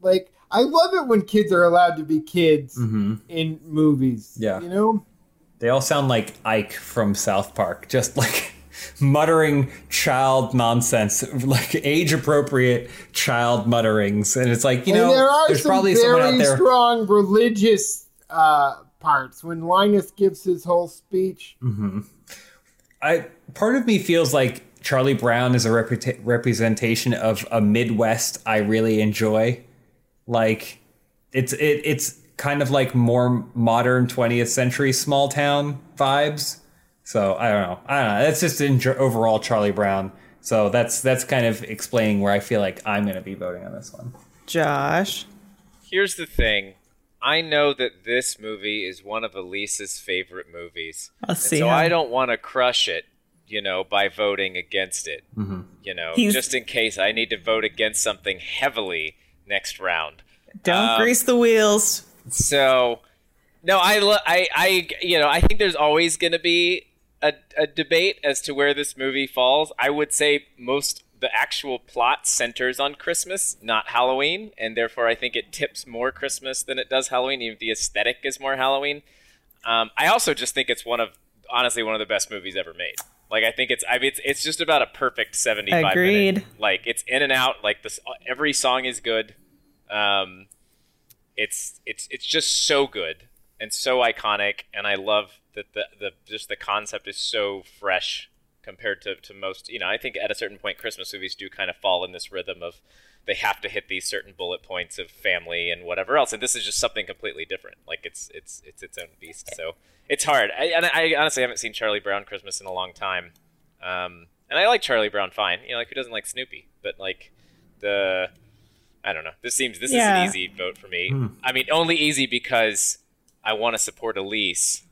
Speaker 4: like I love it when kids are allowed to be kids in movies.
Speaker 2: Mm-hmm. Yeah.
Speaker 4: you know.
Speaker 2: They all sound like Ike from South Park, just like *laughs* muttering child nonsense, like age appropriate child mutterings. And it's like, you
Speaker 4: and
Speaker 2: know,
Speaker 4: there are
Speaker 2: there's
Speaker 4: some
Speaker 2: probably
Speaker 4: very
Speaker 2: someone out there.
Speaker 4: strong religious uh, parts when Linus gives his whole speech.
Speaker 2: I part of me feels like Charlie Brown is a reputa- representation of a Midwest I really enjoy. Like it's it, it's kind of like more modern 20th century small town vibes. So I don't know. I don't know. That's just in overall Charlie Brown. So that's that's kind of explaining where I feel like I'm going to be voting on this one.
Speaker 1: Josh.
Speaker 3: Here's the thing. I know that this movie is one of Elyse's favorite movies.
Speaker 1: Let's
Speaker 3: And
Speaker 1: see.
Speaker 3: so
Speaker 1: how-
Speaker 3: I don't want to crush it, you know, by voting against it. Mm-hmm. You know,
Speaker 1: He's-
Speaker 3: just in case I need to vote against something heavily next round.
Speaker 1: Don't
Speaker 3: um,
Speaker 1: grease the wheels.
Speaker 3: So, no, I, lo- I, I, you know, I think there's always going to be a, a debate as to where this movie falls. I would say most the actual plot centers on Christmas, not Halloween, and therefore I think it tips more Christmas than it does Halloween. Even the aesthetic is more Halloween. Um, I also just think it's one of, honestly, one of the best movies ever made. Like I think it's, I mean, it's, it's just about a perfect seventy-five. minute-
Speaker 1: Agreed.
Speaker 3: Like it's in and out. Like this, every song is good. Um, it's it's it's just so good and so iconic and i love that the, the just the concept is so fresh compared to, to most you know i think at a certain point christmas movies do kind of fall in this rhythm of they have to hit these certain bullet points of family and whatever else and this is just something completely different like it's it's it's its own beast so it's hard I, and I honestly haven't seen charlie brown christmas in a long time um, and i like charlie brown fine you know like who doesn't like snoopy but like the I don't know. This seems this
Speaker 1: Yeah.
Speaker 3: is an easy vote for me. I mean, only easy because I want to support Elyse.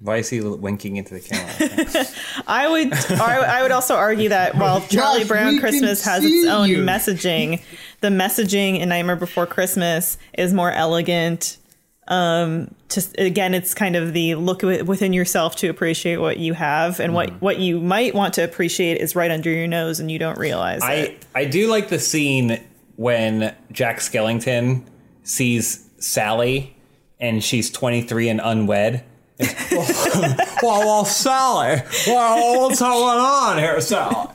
Speaker 2: Why is he winking into the camera? *laughs*
Speaker 1: I would I would also argue that while *laughs* Charlie
Speaker 4: Josh,
Speaker 1: Brown Christmas has its own
Speaker 4: you.
Speaker 1: messaging, the messaging in Nightmare Before Christmas is more elegant. Um, just again, it's kind of the look within yourself to appreciate what you have, and what what you might want to appreciate is right under your nose, and you don't realize it.
Speaker 2: I I do like the scene when Jack Skellington sees Sally and she's 23 and unwed. *laughs* well, well, Sally, well, what's going on here, Sally?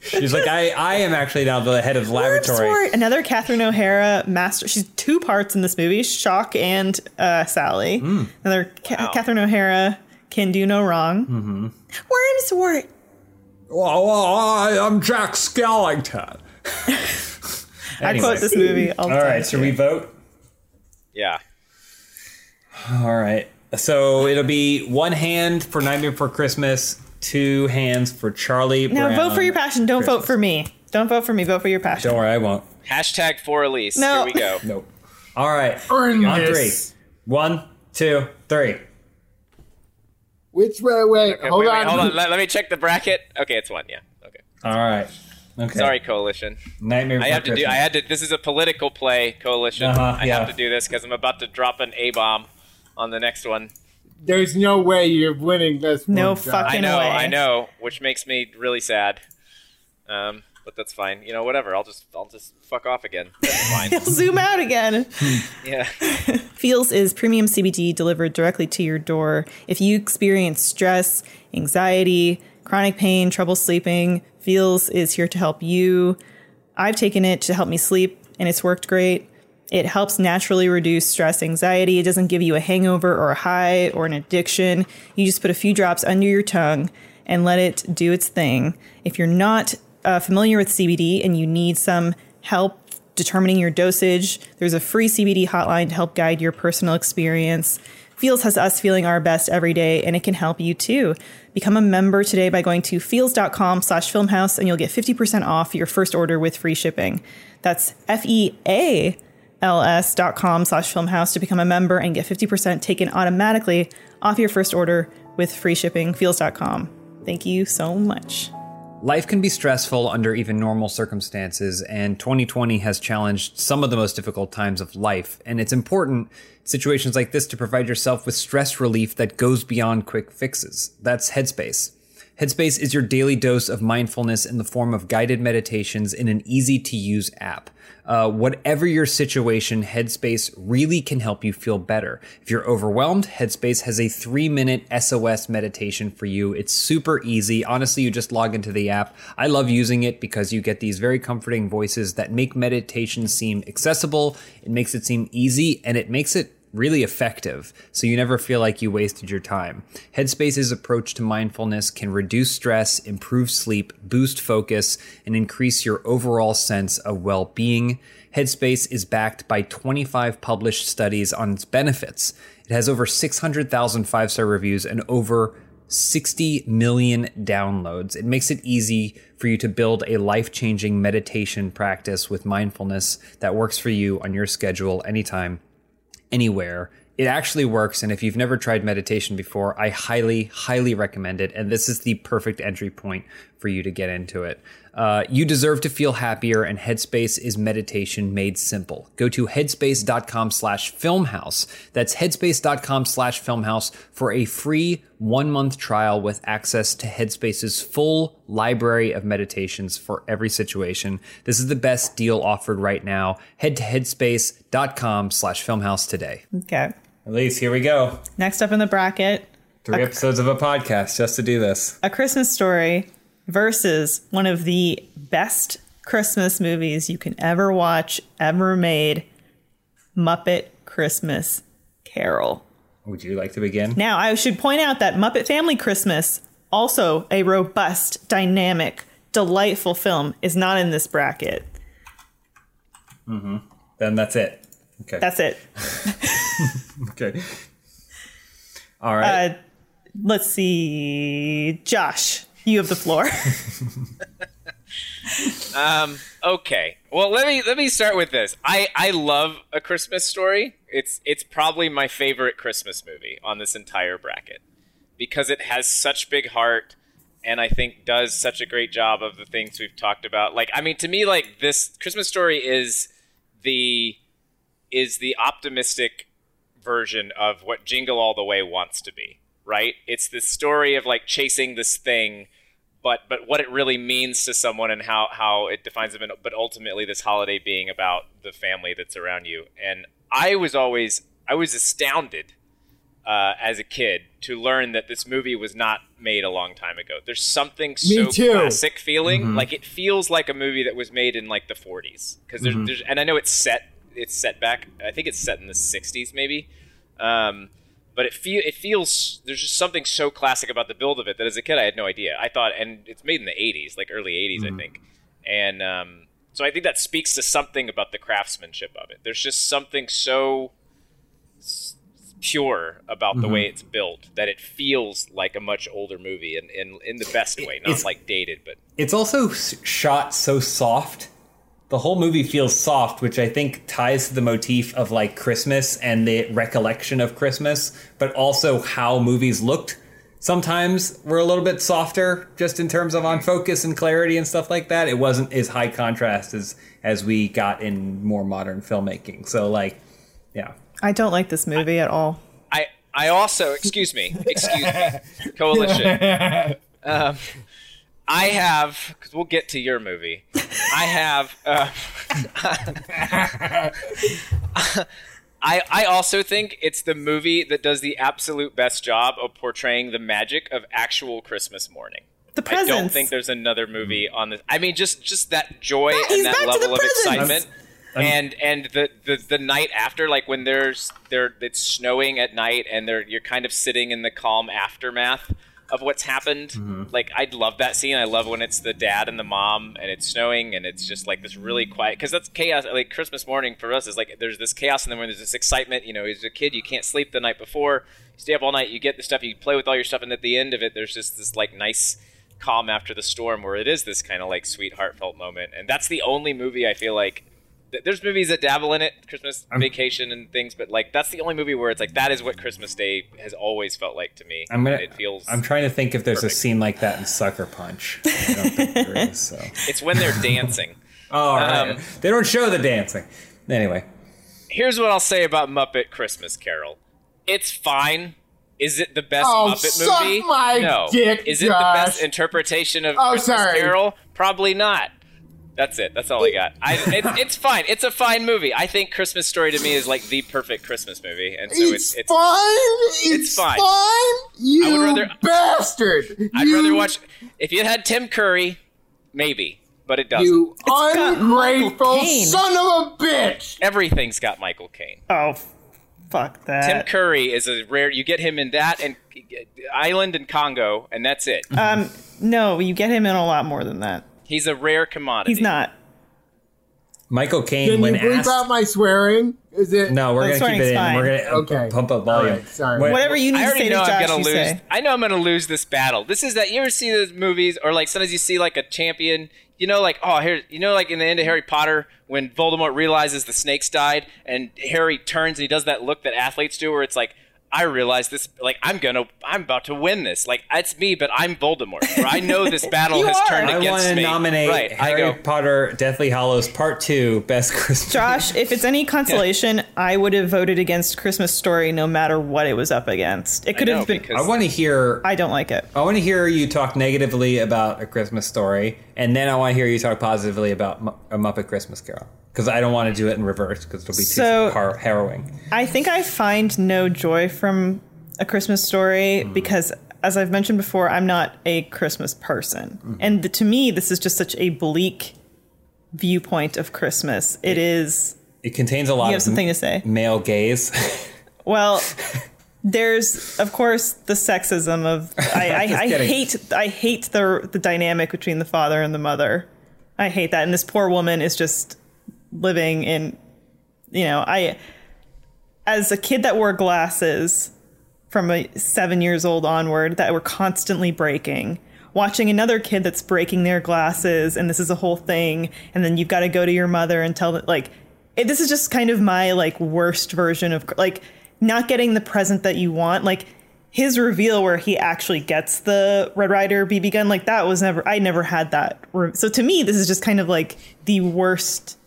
Speaker 2: she's like, I, I am actually now the head of the laboratory.
Speaker 1: Wordsworth, another Catherine O'Hara master. She's two parts in this movie: Shock and uh, Sally.
Speaker 2: Hmm.
Speaker 1: Another Ca- Catherine O'Hara can do no wrong. Mm-hmm. Wormswort.
Speaker 2: Well, well, I, I'm Jack Skellington.
Speaker 1: I quote this movie all the
Speaker 2: All
Speaker 1: time.
Speaker 2: right, so we vote.
Speaker 3: Yeah.
Speaker 2: All right. So it'll be one hand for Nightmare Before Christmas, two hands for Charlie
Speaker 1: Now
Speaker 2: Brown.
Speaker 1: vote for your passion. Don't vote for me. Don't vote for me. Vote for your passion.
Speaker 2: Don't worry, I won't.
Speaker 3: Hashtag for Elyse.
Speaker 1: No.
Speaker 3: Here we go. *laughs*
Speaker 2: Nope. All right.
Speaker 4: Earn
Speaker 2: On three.
Speaker 4: this.
Speaker 2: One, two, three.
Speaker 4: Which way? Wait,
Speaker 3: Okay,
Speaker 4: hold
Speaker 3: wait, wait,
Speaker 4: on.
Speaker 3: hold on. Let, let me check the bracket. Okay, it's one. Yeah. Okay.
Speaker 2: All right. Okay.
Speaker 3: Sorry, coalition.
Speaker 2: Nightmare.
Speaker 3: I
Speaker 2: Before
Speaker 3: have to do.
Speaker 2: Christmas.
Speaker 3: I had to. This is a political play, coalition.
Speaker 2: Uh-huh,
Speaker 3: I
Speaker 2: yeah.
Speaker 3: have to do this because I'm about to drop an A bomb on the next one.
Speaker 4: There's no way you're winning this.
Speaker 1: No
Speaker 4: one, Josh.
Speaker 1: fucking-
Speaker 3: I know.
Speaker 1: way.
Speaker 3: I know. Which makes me really sad. Um, but that's fine. You know, whatever. I'll just. I'll just fuck off again. That's *laughs* fine.
Speaker 1: Zoom out again. *laughs*
Speaker 3: yeah. *laughs*
Speaker 1: Feels is premium CBD delivered directly to your door. If you experience stress, anxiety, chronic pain, trouble sleeping, Feels is here to help you. I've taken it to help me sleep, and it's worked great. It helps naturally reduce stress, anxiety. It doesn't give you a hangover or a high or an addiction. You just put a few drops under your tongue and let it do its thing. If you're not uh, familiar with CBD and you need some help determining your dosage, there's a free CBD hotline to help guide your personal experience. Feels has us feeling our best every day, and it can help you too. Become a member today by going to feels.com slash funhaus, and you'll get 50% off your first order with free shipping. That's F-E-A ls.com slash funhaus to become a member and get 50% taken automatically off your first order with free shipping. Feels.com. Thank you so much.
Speaker 2: Life can be stressful under even normal circumstances, and 2020 has challenged some of the most difficult times of life. And it's important situations like this to provide yourself with stress relief that goes beyond quick fixes. That's Headspace. Headspace is your daily dose of mindfulness in the form of guided meditations in an easy to use app. Uh, whatever your situation, Headspace really can help you feel better. If you're overwhelmed, Headspace has a three minute SOS meditation for you. It's super easy. Honestly, you just log into the app. I love using it because you get these very comforting voices that make meditation seem accessible. It makes it seem easy and it makes it really effective, so you never feel like you wasted your time. Headspace's approach to mindfulness can reduce stress, improve sleep, boost focus, and increase your overall sense of well being. Headspace is backed by 25 published studies on its benefits. It has over 600,000 five star reviews and over 60 million downloads. It makes it easy for you to build a life changing meditation practice with mindfulness that works for you on your schedule anytime anywhere. It actually works, and if you've never tried meditation before, I highly, highly recommend it. And this is the perfect entry point for you to get into it. Uh, you deserve to feel happier, and Headspace is meditation made simple. Go to headspace.com slash funhaus. That's headspace.com slash funhaus for a free one month trial with access to Headspace's full library of meditations for every situation. This is the best deal offered right now. Head to headspace.com slash funhaus today.
Speaker 1: Okay.
Speaker 2: Elyse, here we go.
Speaker 1: Next up in the bracket,
Speaker 2: Three episodes of a podcast just to do this.
Speaker 1: A Christmas Story versus one of the best Christmas movies you can ever watch, ever made Muppet Christmas Carol.
Speaker 2: Would you like to begin?
Speaker 1: Now, I should point out that Muppet Family Christmas, also a robust, dynamic, delightful film, is not in this bracket. Mhm.
Speaker 2: Then that's it. Okay.
Speaker 1: That's it. *laughs*
Speaker 2: okay. All right.
Speaker 1: Uh, let's see. Josh, you have the floor. *laughs*
Speaker 3: Um, okay. Well, let me let me start with this. I I love a Christmas story. It's it's probably my favorite Christmas movie on this entire bracket because it has such big heart and I think does such a great job of the things we've talked about. Like I mean to me like this Christmas story is the is the optimistic version of what Jingle All the Way wants to be, right? It's this story of like chasing this thing but but what it really means to someone and how how it defines them and, but ultimately this holiday being about the family that's around you. And i was always i was astounded uh, as a kid to learn that this movie was not made a long time ago. There's something so classic feeling. Like it feels like a movie that was made in like the 40s because there's, there's and i know it's set it's set back i think it's set in the 60s maybe. Um, but it feel it feels there's just something so classic about the build of it that as a kid I had no idea. I thought, and it's made in the '80s, like early '80s, I think, and um, so I think that speaks to something about the craftsmanship of it. There's just something so pure about the way it's built that it feels like a much older movie in in, in the best way, not
Speaker 2: It's-
Speaker 3: like dated, but
Speaker 2: it's also shot so soft. The whole movie feels soft, which I think ties to the motif of like Christmas and the recollection of Christmas, but also how movies looked sometimes we're a little bit softer just in terms of on focus and clarity and stuff like that. It wasn't as high contrast as as we got in more modern filmmaking. So like, yeah.
Speaker 1: I don't like this movie at all.
Speaker 3: I I also excuse me, excuse me, *laughs* coalition. *laughs* Um, I have because we'll get to your movie. *laughs* I have. Uh, *laughs* I I also think it's the movie that does the absolute best job of portraying the magic of actual Christmas morning.
Speaker 1: The presents.
Speaker 3: I don't think there's another movie on this. I mean, just just that joy
Speaker 1: Yeah,
Speaker 3: and that level of
Speaker 1: presents.
Speaker 3: excitement, and and the, the the night after, like when there's there it's snowing at night, and they're you're kind of sitting in the calm aftermath of what's happened.
Speaker 1: Mm-hmm.
Speaker 3: Like I love that scene. I love when it's the dad and the mom, and it's snowing, and it's just like this really quiet because that's chaos. Like Christmas morning for us is like there's this chaos, and then when there's this excitement, you know, as a kid you can't sleep the night before, you stay up all night, you get the stuff, you play with all your stuff, and at the end of it, there's just this like nice calm after the storm where it is this kind of like sweet heartfelt moment and that's the only movie i feel like there's movies that dabble in it christmas vacation and things but like that's the only movie where it's like that is what christmas day has always felt like to me
Speaker 2: I'm gonna.
Speaker 3: It feels
Speaker 2: I'm trying to think if there's
Speaker 3: perfect.
Speaker 2: a scene like that in Sucker Punch. I don't think there is. *laughs* So.
Speaker 3: it's when they're dancing *laughs*
Speaker 2: Oh, right.
Speaker 3: Um,
Speaker 2: they don't show the dancing. Anyway,
Speaker 3: here's what i'll say about muppet christmas carol it's fine is it the best
Speaker 4: Oh,
Speaker 3: Muppet
Speaker 4: suck
Speaker 3: movie?
Speaker 4: my
Speaker 3: no.
Speaker 4: dick,
Speaker 3: is it the best interpretation of
Speaker 4: Oh,
Speaker 3: Christmas
Speaker 4: sorry.
Speaker 3: Carol? Probably not. That's it. That's all I got. I, it's, *laughs* it's fine. It's a fine movie. I think Christmas Story to me is like the perfect Christmas movie, and so
Speaker 4: it's,
Speaker 3: it's, it's
Speaker 4: fine. It's,
Speaker 3: fine.
Speaker 4: You
Speaker 3: I would rather-
Speaker 4: bastard.
Speaker 3: I'd
Speaker 4: you,
Speaker 3: rather watch if you had Tim Curry, maybe, but it doesn't.
Speaker 4: You
Speaker 1: got
Speaker 4: ungrateful
Speaker 1: Michael
Speaker 4: son of a bitch.
Speaker 3: Everything's got Michael Caine.
Speaker 1: Oh, fuck that.
Speaker 3: Tim Curry is a rare. You get him in that and Island and Congo, and that's it.
Speaker 1: um, no, you get him in a lot more than that.
Speaker 3: He's a rare commodity.
Speaker 1: He's not.
Speaker 2: Michael Caine
Speaker 4: Can
Speaker 2: when
Speaker 4: you bleep
Speaker 2: asked.
Speaker 4: out my swearing? Is it
Speaker 2: no, we're
Speaker 1: That's
Speaker 2: gonna keep it in.
Speaker 1: fine.
Speaker 2: We're gonna
Speaker 4: Okay.
Speaker 2: pump up volume.
Speaker 4: All right, sorry.
Speaker 2: When-
Speaker 1: Whatever you need
Speaker 3: I
Speaker 1: to
Speaker 3: already
Speaker 1: say to
Speaker 3: know
Speaker 1: Josh,
Speaker 3: I'm gonna lose.
Speaker 1: say.
Speaker 3: I know I'm gonna lose this battle. This is that you ever see those movies or like sometimes you see like a champion. You know, like oh here, you know, like in the end of Harry Potter when Voldemort realizes the snakes died and Harry turns and he does that look that athletes do where it's like. I realize this, like I'm gonna, I'm about to win this. Like it's me, but I'm Voldemort. Or I know this *laughs* battle has
Speaker 1: are.
Speaker 3: turned
Speaker 2: I
Speaker 3: against me.
Speaker 2: I want to nominate
Speaker 3: right, I
Speaker 2: Harry
Speaker 3: go.
Speaker 2: Potter Deathly Hallows Part Two Best Christmas.
Speaker 1: Josh, if it's any consolation, I would have voted against Christmas Story no matter what it was up against. It could
Speaker 3: know,
Speaker 1: have been.
Speaker 2: I want to hear.
Speaker 1: I don't like it.
Speaker 2: I want to hear you talk negatively about a Christmas story, and then I want to hear you talk positively about Mu- a Muppet Christmas Carol. Because I don't want to do it in reverse, because it'll be too har- harrowing.
Speaker 1: I think I find no joy from A Christmas Story mm. because, as I've mentioned before, I'm not a Christmas person. Mm. And th- to me, this is just such a bleak viewpoint of Christmas. It is.
Speaker 2: It contains a lot
Speaker 1: You have
Speaker 2: of
Speaker 1: something to say?
Speaker 2: male gaze. *laughs*
Speaker 1: Well, there's of course the sexism of *laughs* I, I, I hate I hate the the dynamic between the father and the mother. I hate that, and this poor woman is just living in, you know, I as a kid that wore glasses from a seven years old onward that were constantly breaking. Watching another kid that's breaking their glasses, and this is a whole thing, and then you've got to go to your mother and tell them like, it, this is just kind of my like worst version of like not getting the present that you want. Like his reveal where he actually gets the Red Ryder BB gun, like that was never I never had that. So to me, this is just kind of like the worst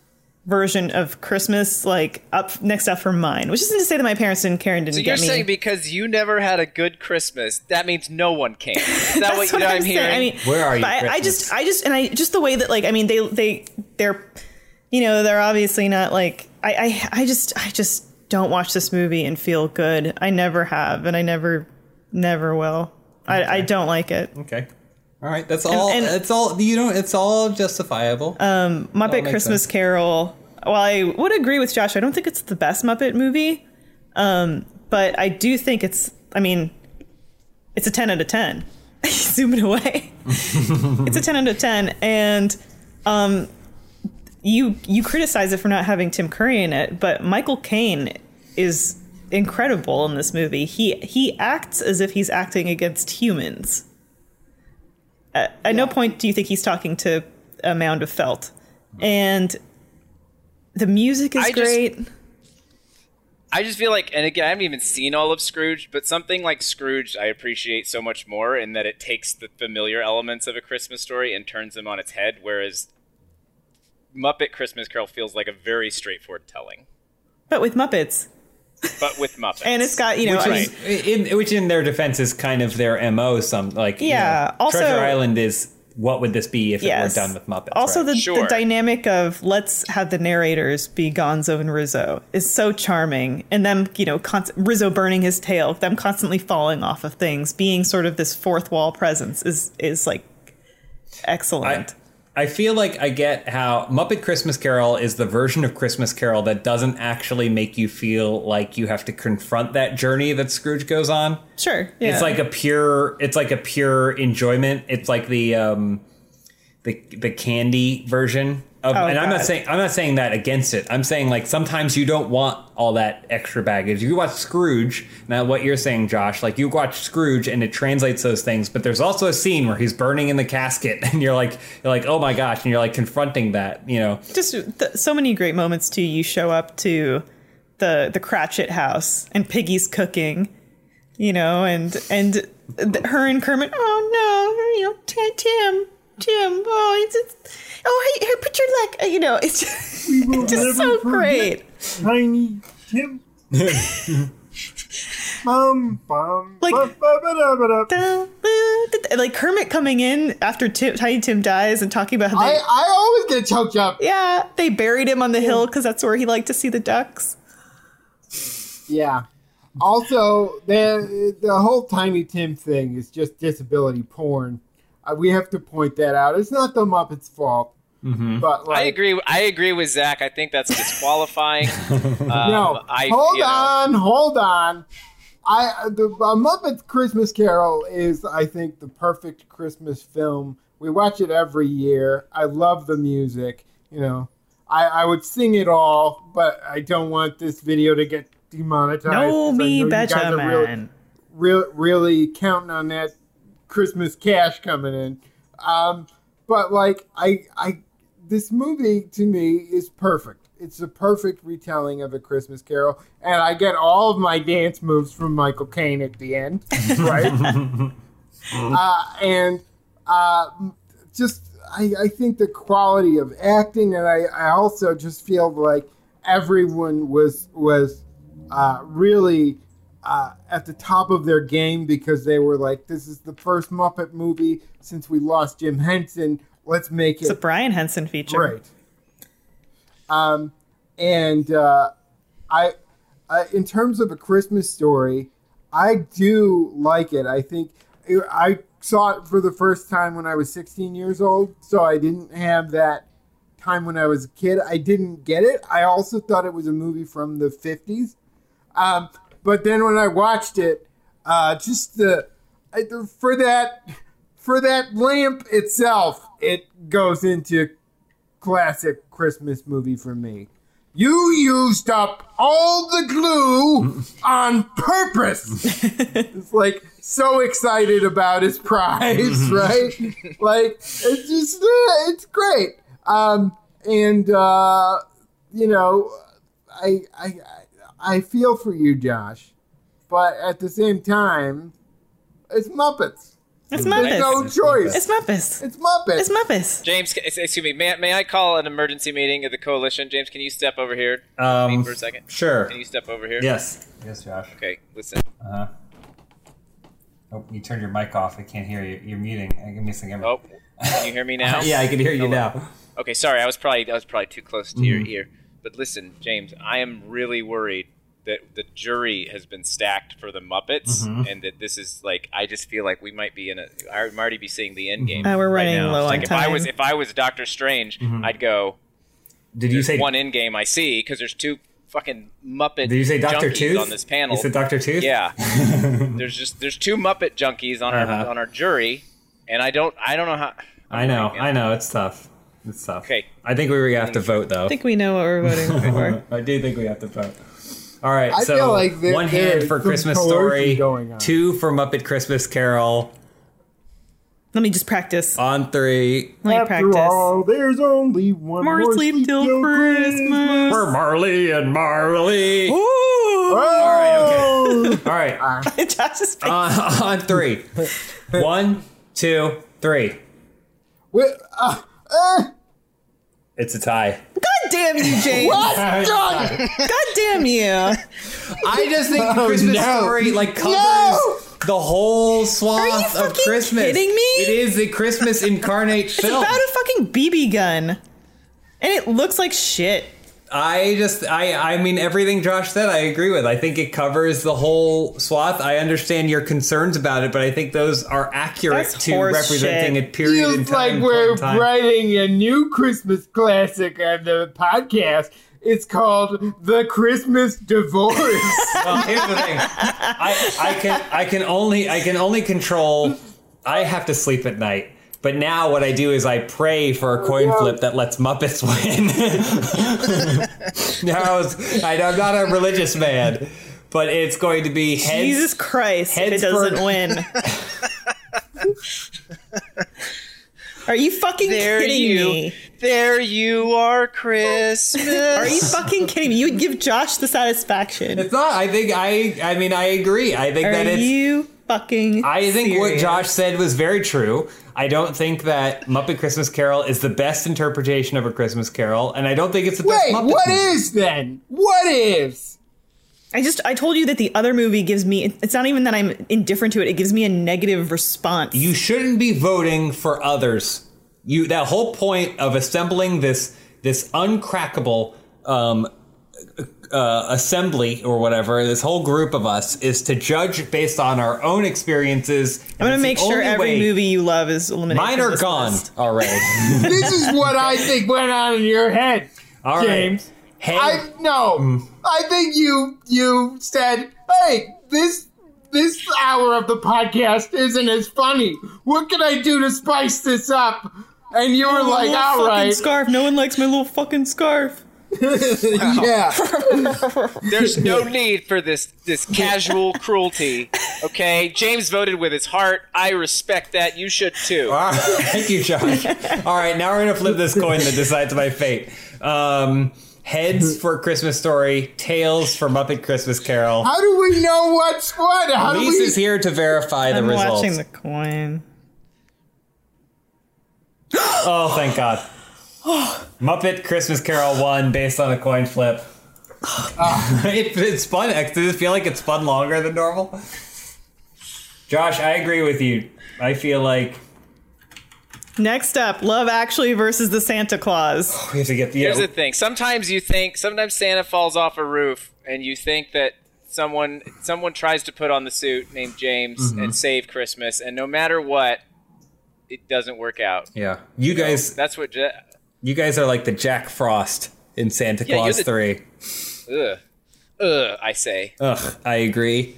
Speaker 1: version of Christmas, like up next up for mine. Which isn't to say that my parents didn't care and didn't
Speaker 3: So
Speaker 1: get
Speaker 3: you're
Speaker 1: me.
Speaker 3: saying because you never had a good Christmas, that means no one can. Is that *laughs*
Speaker 1: That's
Speaker 3: what, you know
Speaker 1: I'm
Speaker 3: I'm
Speaker 1: saying.
Speaker 3: hearing?
Speaker 1: I mean,
Speaker 2: Where are you,
Speaker 1: but I, I just, I just, and I just the way that like, I mean, they, they, they're, you know, they're obviously not like, I, I, I just, I just don't watch this movie and feel good. I never have, and I never, never will. I, I don't like it.
Speaker 2: okay. All right. That's all.
Speaker 1: and-
Speaker 2: it's all. You know. It's all justifiable.
Speaker 1: Um,
Speaker 2: Muppet
Speaker 1: Christmas
Speaker 2: sense.
Speaker 1: Carol. While I would agree with Josh, I don't think it's the best Muppet movie, um, but I do think it's. I mean, it's a ten out of ten. *laughs* Zoom it away. *laughs* it's a ten out of ten, and um, you you criticize it for not having Tim Curry in it, but Michael Caine is incredible in this movie. He he acts as if he's acting against humans. At, at no point do you think he's talking to a mound of felt, and the music is
Speaker 3: I just-
Speaker 1: great.
Speaker 3: I just feel like, and again, I haven't even seen all of Scrooged, but something like Scrooged, I appreciate so much more in that it takes the familiar elements of a Christmas story and turns them on its head, whereas Muppet Christmas Carol feels like a very straightforward telling,
Speaker 1: But with Muppets.
Speaker 3: But with Muppets.
Speaker 1: And it's got, you know,
Speaker 2: which
Speaker 1: I mean,
Speaker 2: is in which in their defense is kind of their mo. Some like you
Speaker 1: Yeah,
Speaker 2: know,
Speaker 1: also-
Speaker 2: Treasure Island is what would this be if
Speaker 1: Yes.
Speaker 2: it were done with Muppets?
Speaker 1: Also,
Speaker 2: right?
Speaker 1: the,
Speaker 3: Sure.
Speaker 1: the dynamic of let's have the narrators be Gonzo and Rizzo is so charming, and them, you know, const- Rizzo burning his tail, them constantly falling off of things, being sort of this fourth wall presence is is like excellent.
Speaker 2: I, I feel like I get how Muppet Christmas Carol is the version of Christmas Carol that doesn't actually make you feel like you have to confront that journey that Scrooge goes on.
Speaker 1: sure, yeah.
Speaker 2: It's like a pure it's like a pure enjoyment. It's like the um the the candy version of
Speaker 1: Oh,
Speaker 2: and I'm not saying I'm not saying that against it. I'm saying like sometimes you don't want all that extra baggage. You watch Scrooged, now what you're saying, Josh, like you watch Scrooged and it translates those things, but there's also a scene where he's burning in the casket *laughs* and you're like you're like, "Oh my gosh," and you're like confronting that, you know.
Speaker 1: just th- so many great moments too. You show up to the the Cratchit house and Piggy's cooking, you know, and and th- her and Kermit. Oh no, you know, Tim, Tim. Oh, it's, it's oh hey, here, put your leg. uh, You know, it's just, *laughs* it's just so great.
Speaker 4: Tiny Tim. *laughs* Bum, bum,
Speaker 1: Like-
Speaker 4: da, da.
Speaker 1: Like Kermit coming in after Tim, Tiny Tim dies and talking about how
Speaker 4: I,
Speaker 1: they,
Speaker 4: I always get choked up.
Speaker 1: yeah they buried him on the hill because that's where he liked to see the ducks.
Speaker 4: Yeah. Also, the the whole Tiny Tim thing is just disability porn. We have to point that out. It's not the Muppets' fault, but like,
Speaker 3: I agree. I agree with Zach. I think that's disqualifying. *laughs* um,
Speaker 4: No,
Speaker 3: I,
Speaker 4: hold
Speaker 3: you know,
Speaker 4: on, hold on. I the uh, Muppets Christmas Carol is, I think, the perfect Christmas film. We watch it every year. I love the music. You know, I, I would sing it all, but I don't want this video to get demonetized.
Speaker 1: No, me
Speaker 4: know you
Speaker 1: betcha,
Speaker 4: guys are really- really counting on that Christmas cash coming in. Um, but like I, I, this movie to me is perfect. It's a perfect retelling of a Christmas Carol, and I get all of my dance moves from Michael Caine at the end, *laughs* right? *laughs* uh, and uh, just I, I think the quality of acting, and I, I also just feel like everyone was was uh, really uh, at the top of their game because they were like, "This is the first Muppet movie since we lost Jim Henson. Let's make it."
Speaker 1: It's a Brian Henson feature.
Speaker 4: great." Um, and uh, I, I, in terms of a Christmas story, I do like it. I think I saw it for the first time when I was 16 years old, so I didn't have that time when I was a kid. I didn't get it. I also thought it was a movie from the 50s. Um, but then when I watched it, uh, just the I, for that for that lamp itself, it goes into classic Christmas movie for me. You used up all the glue *laughs* on purpose. it's like so excited about his prize, *laughs* right? like it's just uh, it's great. Um, and uh, you know, I I I- I feel for you, Josh, but at the same time, it's Muppets.
Speaker 1: It's Muppets.
Speaker 4: There's
Speaker 1: Muppets.
Speaker 4: no choice.
Speaker 1: It's Muppets.
Speaker 4: It's Muppets.
Speaker 1: It's Muppets.
Speaker 3: James, excuse me. May, may I call an emergency meeting of the coalition? James, can you step over here
Speaker 2: Um,
Speaker 3: for a second?
Speaker 2: Sure.
Speaker 3: Can you step over here?
Speaker 2: Yes. Yes, Josh.
Speaker 3: Okay, listen.
Speaker 2: Uh-huh. Oh, you turned your mic off. I can't hear you. You're muting. Uh, Give me a second.
Speaker 3: Oh, can you hear me *laughs* now?
Speaker 2: yeah, I can hear you
Speaker 3: Hello.
Speaker 2: now.
Speaker 3: Okay, sorry, I was probably I was probably too close to your
Speaker 2: Mhm.
Speaker 3: ear. But listen, James, I am really worried that the jury has been stacked for the Muppets,
Speaker 2: Mhm.
Speaker 3: and that this is like I just feel like we might be in a. I'm already be seeing the end game.
Speaker 1: Uh, we're
Speaker 3: right
Speaker 1: running
Speaker 3: now.
Speaker 1: low on
Speaker 3: like if I was if I was Doctor Strange,
Speaker 2: Mhm.
Speaker 3: I'd go.
Speaker 2: Did you say
Speaker 3: one end game I see because there's two fucking Muppet.
Speaker 2: Did you say Doctor
Speaker 3: junkies
Speaker 2: Tooth
Speaker 3: on this panel?
Speaker 2: You said Doctor Tooth.
Speaker 3: Yeah. *laughs* there's just there's two Muppet junkies on
Speaker 2: Uh-huh.
Speaker 3: our on our jury, and I don't I don't know how.
Speaker 2: I know.
Speaker 3: I'm
Speaker 2: I know. It's tough. It's tough.
Speaker 3: Okay.
Speaker 2: I think we have to vote though.
Speaker 1: I think we know what we're voting *laughs* for.
Speaker 2: I do think we have to vote. All right,
Speaker 4: I
Speaker 2: so
Speaker 4: feel like there-
Speaker 2: one
Speaker 4: there
Speaker 2: hand for Christmas Story,
Speaker 4: going on.
Speaker 2: two for Muppet Christmas Carol,
Speaker 1: Let me just practice.
Speaker 2: on three
Speaker 1: Let me
Speaker 4: After
Speaker 1: practice.
Speaker 4: all, there's only one
Speaker 1: More
Speaker 4: more
Speaker 1: sleep till Christmas.
Speaker 2: for Marley and Marley.
Speaker 1: Ooh.
Speaker 2: All right, okay. All right. *laughs*
Speaker 1: Josh's face.
Speaker 2: Uh, on three. *laughs* One, two, three.
Speaker 4: Wait, uh, uh,
Speaker 2: It's a tie.
Speaker 1: God damn you, James.
Speaker 4: what? *laughs*
Speaker 1: God damn you.
Speaker 2: I just think the *laughs*
Speaker 4: Oh,
Speaker 2: Christmas
Speaker 4: no.
Speaker 2: story like covers
Speaker 4: No.
Speaker 2: the whole
Speaker 1: Are you
Speaker 2: swath of
Speaker 1: fucking
Speaker 2: Christmas.
Speaker 1: kidding me?
Speaker 2: It is a Christmas incarnate
Speaker 1: It's
Speaker 2: film.
Speaker 1: about a fucking BB gun. And it looks like shit.
Speaker 2: I just I I mean everything Josh said I agree with. I think it covers the whole swath. I understand your concerns about it, but I think those are accurate
Speaker 1: That's
Speaker 2: to representing
Speaker 1: shit.
Speaker 2: a period in
Speaker 4: Feels
Speaker 2: time.
Speaker 4: like we're
Speaker 2: time.
Speaker 4: writing a new Christmas classic on the podcast. It's called The Christmas Divorce. *laughs*
Speaker 2: Well, here's the thing. I, I can I can only I can only control. I have to sleep at night. But now what I do is I pray for a oh, coin
Speaker 4: yeah.
Speaker 2: flip that lets Muppets *laughs* win. now I was, I, I'm not a religious man, but it's going to be heads.
Speaker 1: Jesus Christ, if it doesn't
Speaker 2: for-
Speaker 1: win. *laughs* Are you fucking
Speaker 3: There
Speaker 1: kidding
Speaker 3: you,
Speaker 1: me?
Speaker 3: there you are, Christmas.
Speaker 1: Are you fucking kidding me? You would give Josh the satisfaction.
Speaker 2: It's not. I think I. I mean, I agree. I think
Speaker 1: Are
Speaker 2: that it's.
Speaker 1: you fucking
Speaker 2: I think what? Josh said was very true. I don't think that Muppet Christmas Carol is the best interpretation of a Christmas Carol, and I don't think it's the best
Speaker 4: Wait,
Speaker 2: Muppet
Speaker 4: what
Speaker 2: movie.
Speaker 4: is then? What is?
Speaker 1: I just I told you that the other movie gives me it's not even that I'm indifferent to it, it gives me a negative response.
Speaker 2: You shouldn't be voting for others. You that whole point of assembling this this uncrackable um, uh, assembly or whatever, this whole group of us is to judge based on our own experiences.
Speaker 1: I'm gonna make sure every movie you love is eliminated.
Speaker 2: Mine are gone
Speaker 1: list.
Speaker 2: already. *laughs*
Speaker 4: This is what I think went on in your head,
Speaker 2: All right.
Speaker 4: James.
Speaker 2: Hey,
Speaker 4: I no. I think you you said, "Hey, this this hour of the podcast isn't as funny. What can I do to spice this up?" And you were
Speaker 1: My
Speaker 4: like,
Speaker 1: little
Speaker 4: "All
Speaker 1: fucking
Speaker 4: right,
Speaker 1: scarf. No one likes my little fucking scarf. *laughs*
Speaker 4: yeah." *laughs*
Speaker 3: There's no need for this this casual cruelty. Okay, James voted with his heart. I respect that. You should too.
Speaker 2: All right. *laughs* Thank you, Josh. All right, now we're gonna flip this coin that decides my fate. Um, heads for Christmas Story, tails for Muppet Christmas Carol.
Speaker 4: How do we know what's what? How do we?
Speaker 2: Lisa's here to verify the
Speaker 1: I'm
Speaker 2: results.
Speaker 1: watching the coin.
Speaker 2: Oh, thank God. *sighs* Muppet Christmas Carol won based on a coin flip. *sighs* it, it's spun. Does it feel like it's fun longer than normal? Josh, I agree with you. I feel like
Speaker 1: Next up, Love Actually versus the Santa Clause. *sighs*
Speaker 2: we have to get the.
Speaker 3: Here's the thing. Sometimes you think sometimes Santa falls off a roof and you think that someone someone tries to put on the suit named James
Speaker 2: Mm-hmm.
Speaker 3: and save Christmas and no matter what it doesn't work out.
Speaker 2: yeah, you guys,
Speaker 3: That's what Ja-
Speaker 2: you guys are like the Jack Frost in Santa
Speaker 3: Yeah,
Speaker 2: Claus
Speaker 3: the-
Speaker 2: Three.
Speaker 3: ugh ugh I say.
Speaker 2: Ugh, I agree.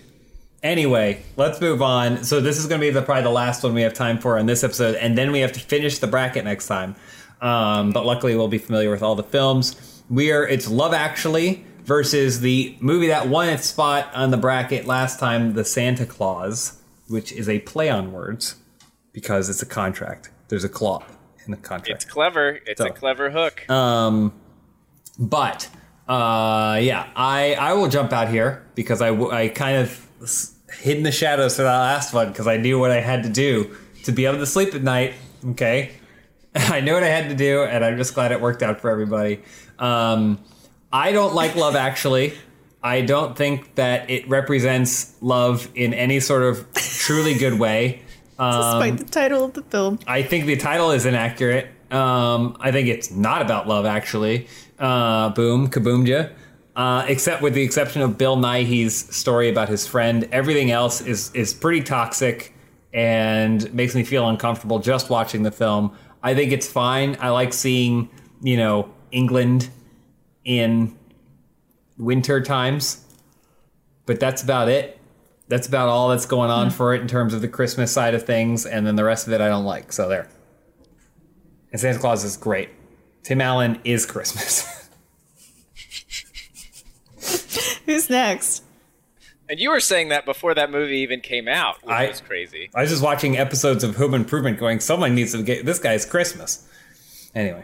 Speaker 2: Anyway, let's move on. So this is going to be the probably the last one we have time for in this episode, and then we have to finish the bracket next time. Um, but luckily, we'll be familiar with all the films. We are it's Love Actually versus the movie that won its spot on the bracket last time, The Santa Clause, which is a play on words because it's a contract. There's a clause in the contract.
Speaker 3: It's clever. It's
Speaker 2: So-
Speaker 3: a clever hook.
Speaker 2: Um, but uh, yeah, I I will jump out here because I I kind of hid in the shadows for that last one because I knew what I had to do to be able to sleep at night. Okay, *laughs* I knew what I had to do, and I'm just glad it worked out for everybody. Um, I don't like Love *laughs* Actually. I don't think that it represents love in any sort of truly good way. Um,
Speaker 1: Despite the title of the film.
Speaker 2: I think the title is inaccurate. Um, I think it's not about love, actually. Uh, boom, kaboomja. Uh, except with the exception of Bill Nighy's story about his friend, everything else is is pretty toxic and makes me feel uncomfortable just watching the film. I think it's fine. I like seeing you know England in winter times, but that's about it that's about all that's going on for it in terms of the Christmas side of things, and then the rest of it I don't like. So there. And Santa Clause is great. Tim Allen is Christmas. *laughs*
Speaker 1: Who's next?
Speaker 3: And you were saying that before that movie even came out, which
Speaker 2: I-
Speaker 3: was crazy.
Speaker 2: I was just watching episodes of Home Improvement, going, "Someone needs to get this guy's Christmas." Anyway,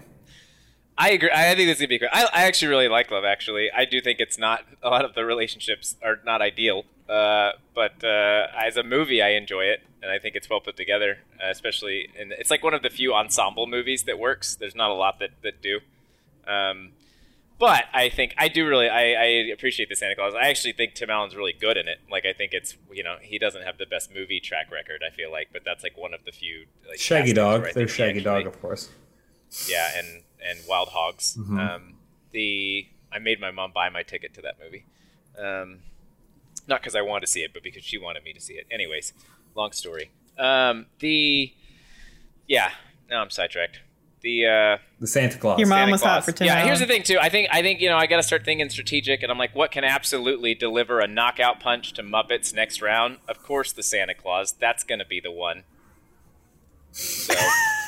Speaker 3: I agree. I think this is gonna be great. I, I actually really like Love. Actually, I do think it's not a lot of the relationships are not ideal. Uh, but uh, as a movie, I enjoy it, and I think it's well put together. Uh, especially, in it's like one of the few ensemble movies that works. There's not a lot that that do. Um, but I think I do really I, I appreciate the Santa Clause. I actually think Tim Allen's really good in it. Like I think it's you know he doesn't have the best movie track record. I feel like, but that's like one of the few. Like,
Speaker 2: Shaggy Dog. There's Shaggy Dog, of course.
Speaker 3: yeah, and and Wild Hogs.
Speaker 2: Mm-hmm.
Speaker 3: Um, the I made my mom buy my ticket to that movie, um, not because I wanted to see it, but because she wanted me to see it. Anyways, long story. Um, the yeah, now I'm sidetracked. The uh,
Speaker 2: The Santa Clause.
Speaker 1: Your mom
Speaker 3: Santa
Speaker 1: was
Speaker 3: Claus.
Speaker 1: hot for Tim
Speaker 3: Yeah,
Speaker 1: Allen.
Speaker 3: here's the thing too. I think I think you know I got to start thinking strategic, and I'm like, what can absolutely deliver a knockout punch to Muppets next round? Of course, the Santa Clause. That's going to be the one. So, *laughs*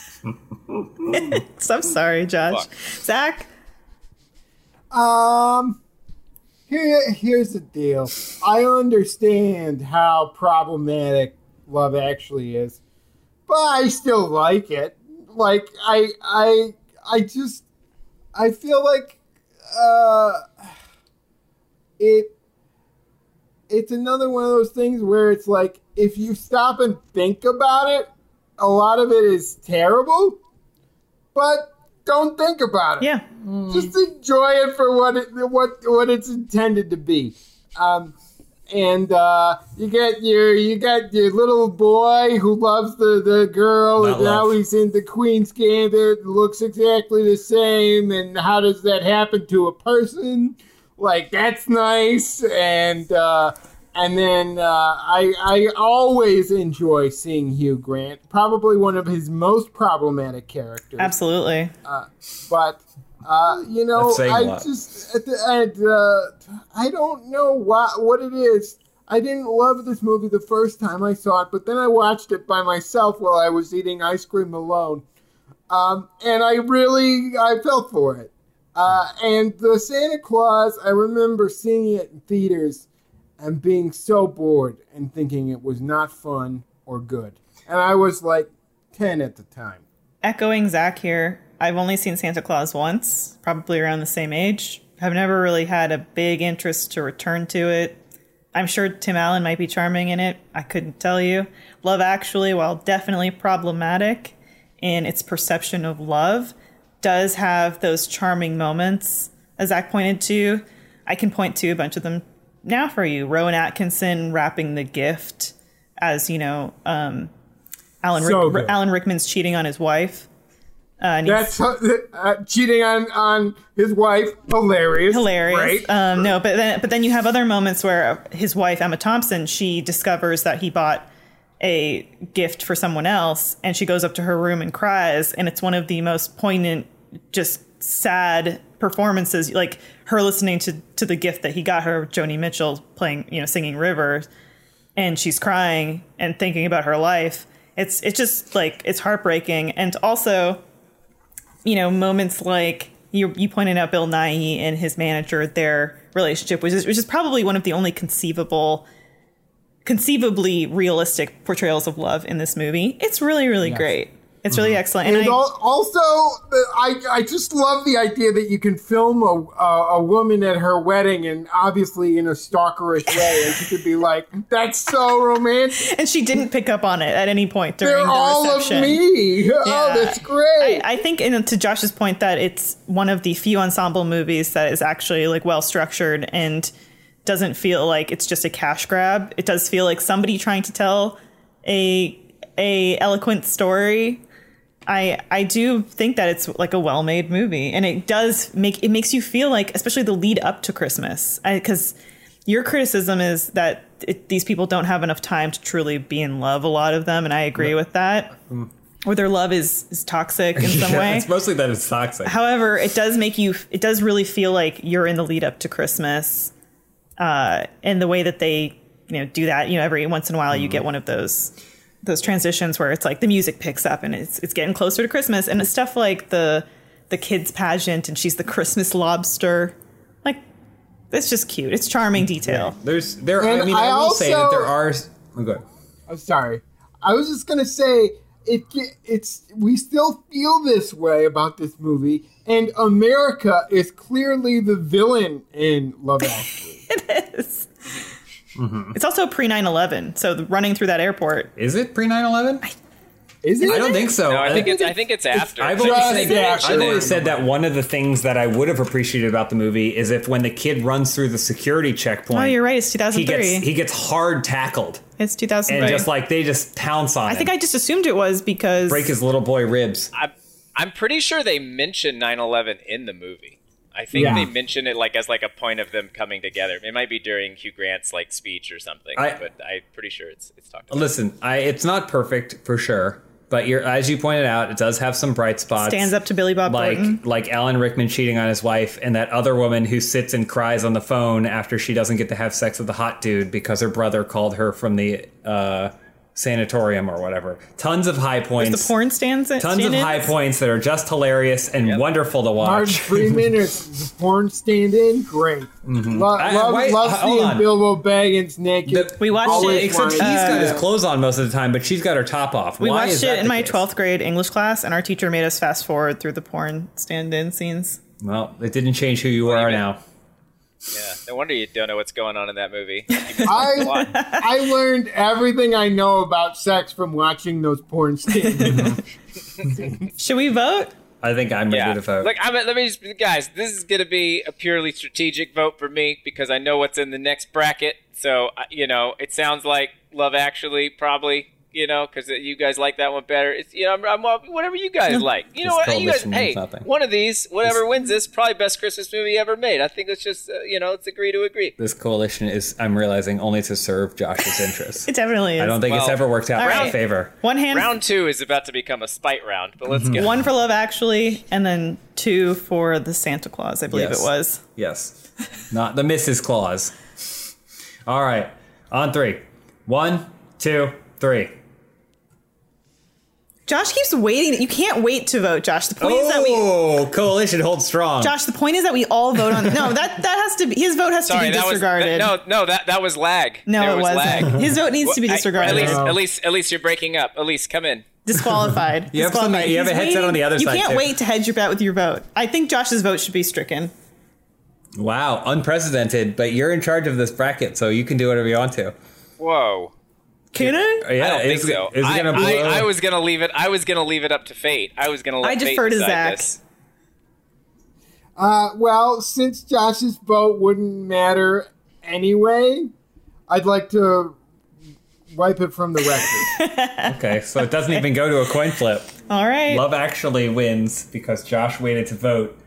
Speaker 1: So I'm sorry, Josh.
Speaker 3: Fuck.
Speaker 1: Zach,
Speaker 4: Um, here, here's the deal. I understand how problematic Love Actually is, but I still like it. Like I, I, I just, I feel like, uh, it, it's another one of those things where it's like if you stop and think about it, a lot of it is terrible, but don't think about it
Speaker 1: yeah,
Speaker 4: just enjoy it for what it what what it's intended to be. Um, and uh, you get your you got your little boy who loves the, the girl,
Speaker 2: Not
Speaker 4: and now
Speaker 2: love.
Speaker 4: he's into Queen's Gambit. Looks exactly the same, and how does that happen to a person? Like that's nice, and uh, and then uh, I I always enjoy seeing Hugh Grant, probably one of his most problematic characters
Speaker 1: absolutely.
Speaker 4: but uh, you know,
Speaker 2: That's saying a
Speaker 4: I
Speaker 2: lot.
Speaker 4: just at the end, uh, I don't know what what it is. I didn't love this movie the first time I saw it, but then I watched it by myself while I was eating ice cream alone, um, and I really I felt for it. Uh, and the Santa Clause, I remember seeing it in theaters and being so bored and thinking it was not fun or good. And I was like ten at the time.
Speaker 1: Echoing Zach here, I've only seen Santa Clause once, probably around the same age. I've never really had a big interest to return to it. I'm sure Tim Allen might be charming in it. I couldn't tell you. Love Actually, while definitely problematic in its perception of love, does have those charming moments, as Zach pointed to. I can point to a bunch of them now for you. Rowan Atkinson wrapping the gift as, you know, um, Alan,
Speaker 4: So
Speaker 1: Rick- Alan Rickman's cheating on his wife. Uh,
Speaker 4: That's uh, cheating on on his wife. Hilarious.
Speaker 1: hilarious.
Speaker 4: Right?
Speaker 1: Um, no, but then but then you have other moments where his wife Emma Thompson she discovers that he bought a gift for someone else, and she goes up to her room and cries, and it's one of the most poignant, just sad performances. Like her listening to to the gift that he got her, Joni Mitchell playing, you know, singing River, and she's crying and thinking about her life. It's it's just like it's heartbreaking, and also you know, moments like you you pointed out Bill Nighy and his manager, their relationship, which is which is probably one of the only conceivable, conceivably realistic portrayals of love in this movie. It's really really great. It's really mm-hmm. excellent, and,
Speaker 4: and
Speaker 1: I,
Speaker 4: al- also, I I just love the idea that you can film a, a a woman at her wedding and obviously in a stalkerish way, and she could be like, "That's so romantic." *laughs*
Speaker 1: and she didn't pick up on it at any point during
Speaker 4: They're
Speaker 1: the
Speaker 4: all
Speaker 1: reception.
Speaker 4: of me. *laughs* Oh, that's great.
Speaker 1: I, I think, and to Josh's point, that it's one of the few ensemble movies that is actually like well structured and doesn't feel like it's just a cash grab. It does feel like somebody trying to tell a a eloquent story. I I do think that it's like a well made movie, and it does make it makes you feel like, especially the lead up to Christmas, because your criticism is that it, these people don't have enough time to truly be in love. A lot of them, and I agree with that. Or their love is is toxic in some *laughs*
Speaker 2: Yeah,
Speaker 1: way.
Speaker 2: It's mostly that it's toxic.
Speaker 1: However, it does make you. It does really feel like you're in the lead up to Christmas, uh, and the way that they, you know, do that. You know, every once in a while, you get one of those those transitions where it's like the music picks up and it's it's getting closer to Christmas, and it's stuff like the the kids pageant, and she's the Christmas lobster. Like, it's just cute. It's charming detail.
Speaker 2: There's there.
Speaker 4: And
Speaker 2: I mean,
Speaker 4: I
Speaker 2: I, will say that there are. Oh, good.
Speaker 4: I'm sorry. I was just gonna say it it's we still feel this way about this movie, and America is clearly the villain in Love Actually. *laughs*
Speaker 1: it is. Mm-hmm. It's also pre 9 11, so the- running through that airport.
Speaker 2: Is it pre 9 11?
Speaker 4: Is it?
Speaker 2: I don't think so.
Speaker 3: No, I think it's I think it's after.
Speaker 2: I've always, said,
Speaker 4: after
Speaker 2: I've always said that one of the things that I would have appreciated about the movie is if when the kid runs through the security checkpoint,
Speaker 1: Oh, you're right. It's
Speaker 2: he
Speaker 1: 2003.
Speaker 2: gets he gets hard tackled
Speaker 1: it's 2003.
Speaker 2: and just like they just pounce on
Speaker 1: I
Speaker 2: him,
Speaker 1: think I just assumed it was because.
Speaker 2: break his little boy ribs.
Speaker 3: I'm, I'm pretty sure they mention 9/11 in the movie. I think
Speaker 4: Yeah.
Speaker 3: they mention it like as like a point of them coming together. It might be during Hugh Grant's like speech or something,
Speaker 2: I-
Speaker 3: but I'm pretty sure it's it's talked about.
Speaker 2: Listen, I it's not perfect for sure, but you're as you pointed out, it does have some bright spots.
Speaker 1: stands up to Billy Bob
Speaker 2: like
Speaker 1: Thornton.
Speaker 2: like Alan Rickman cheating on his wife, and that other woman who sits and cries on the phone after she doesn't get to have sex with the hot dude because her brother called her from the uh, sanatorium or whatever. Tons of high points.
Speaker 1: The
Speaker 2: points.
Speaker 1: porn stands.
Speaker 2: Tons of high points that are just hilarious and wonderful to
Speaker 4: Martin
Speaker 2: watch.
Speaker 4: Freeman is the porn stand-in. Great. Lo-
Speaker 2: I-
Speaker 4: love
Speaker 2: wait,
Speaker 4: love
Speaker 2: hold
Speaker 4: seeing
Speaker 2: on.
Speaker 4: Bilbo Baggins naked.
Speaker 2: The-
Speaker 1: We watched
Speaker 4: Always
Speaker 1: it.
Speaker 2: Except he's got his
Speaker 4: uh,
Speaker 2: clothes on most of the time, but she's got her top off.
Speaker 1: We
Speaker 2: Why is
Speaker 1: watched
Speaker 2: that
Speaker 1: it in my
Speaker 2: case?
Speaker 1: 12th grade English class, and our teacher made us fast forward through the porn stand in scenes.
Speaker 2: Well, it didn't change who you
Speaker 3: do you
Speaker 2: are
Speaker 3: mean?
Speaker 2: now.
Speaker 3: Yeah, no wonder you don't know what's going on in that movie. *laughs*
Speaker 4: I *laughs* I learned everything I know about sex from watching those porn *laughs* stand-ins.
Speaker 1: Should we vote?
Speaker 2: I think I'm ready
Speaker 3: yeah,
Speaker 2: to vote.
Speaker 3: look, I'm, let me just, guys. This is going to be a purely strategic vote for me because I know what's in the next bracket. So you know, it sounds like Love Actually probably. You know, because you guys like that one better. It's you know, I'm, I'm whatever you guys *laughs* like. You know what? You guys, hey,
Speaker 2: means nothing.
Speaker 3: one of these, whatever wins this, probably best Christmas movie ever made. I think let's just uh, you know, let's agree to agree.
Speaker 2: this coalition is, I'm realizing, only to serve Josh's interests. *laughs*
Speaker 1: It definitely is.
Speaker 2: I don't think it's ever worked out in my
Speaker 1: alright.
Speaker 2: favor.
Speaker 1: One hand,
Speaker 3: Round two is about to become a spite round, but let's
Speaker 2: Mm-hmm.
Speaker 3: go.
Speaker 1: one for Love Actually, and then two for the Santa Clause. I believe
Speaker 2: Yes.
Speaker 1: it was.
Speaker 2: Yes. Not the Mrs. Claus. All right. On three. One, two, three.
Speaker 1: Josh keeps waiting. You can't wait to vote, Josh. The point is that we.
Speaker 2: Oh, coalition holds strong.
Speaker 1: Josh, the point is that we all vote on. No, that that has to be. His vote has
Speaker 3: Sorry,
Speaker 1: to be
Speaker 3: that was
Speaker 1: disregarded.
Speaker 3: no, no. That that was lag.
Speaker 1: no,
Speaker 3: There
Speaker 1: it
Speaker 3: was
Speaker 1: wasn't.
Speaker 3: lag.
Speaker 1: His vote needs to be
Speaker 3: I-
Speaker 1: disregarded.
Speaker 3: at least, at least, at least you're breaking up. Elyse, come in.
Speaker 1: Disqualified. *laughs*
Speaker 2: You have some- you have a
Speaker 1: He's
Speaker 2: headset on the other
Speaker 1: you
Speaker 2: side, You
Speaker 1: can't
Speaker 2: too.
Speaker 1: wait to hedge your bet with your vote. I think Josh's vote should be stricken.
Speaker 2: Wow, unprecedented, but you're in charge of this bracket, so you can do whatever you want to.
Speaker 3: Whoa.
Speaker 1: Can I?
Speaker 2: Yeah,
Speaker 3: I don't think
Speaker 2: is,
Speaker 3: so.
Speaker 2: is it
Speaker 3: I,
Speaker 2: gonna blow?
Speaker 3: I, I was gonna leave it. I was gonna leave it up to fate. I was gonna let
Speaker 1: I
Speaker 3: fate
Speaker 1: defer to
Speaker 3: decide
Speaker 1: Zach.
Speaker 3: This.
Speaker 4: Uh, well, since Josh's vote wouldn't matter anyway, I'd like to wipe it from the record. *laughs*
Speaker 2: okay, so it doesn't even go to a coin flip.
Speaker 1: All right.
Speaker 2: Love actually wins because Josh waited to vote,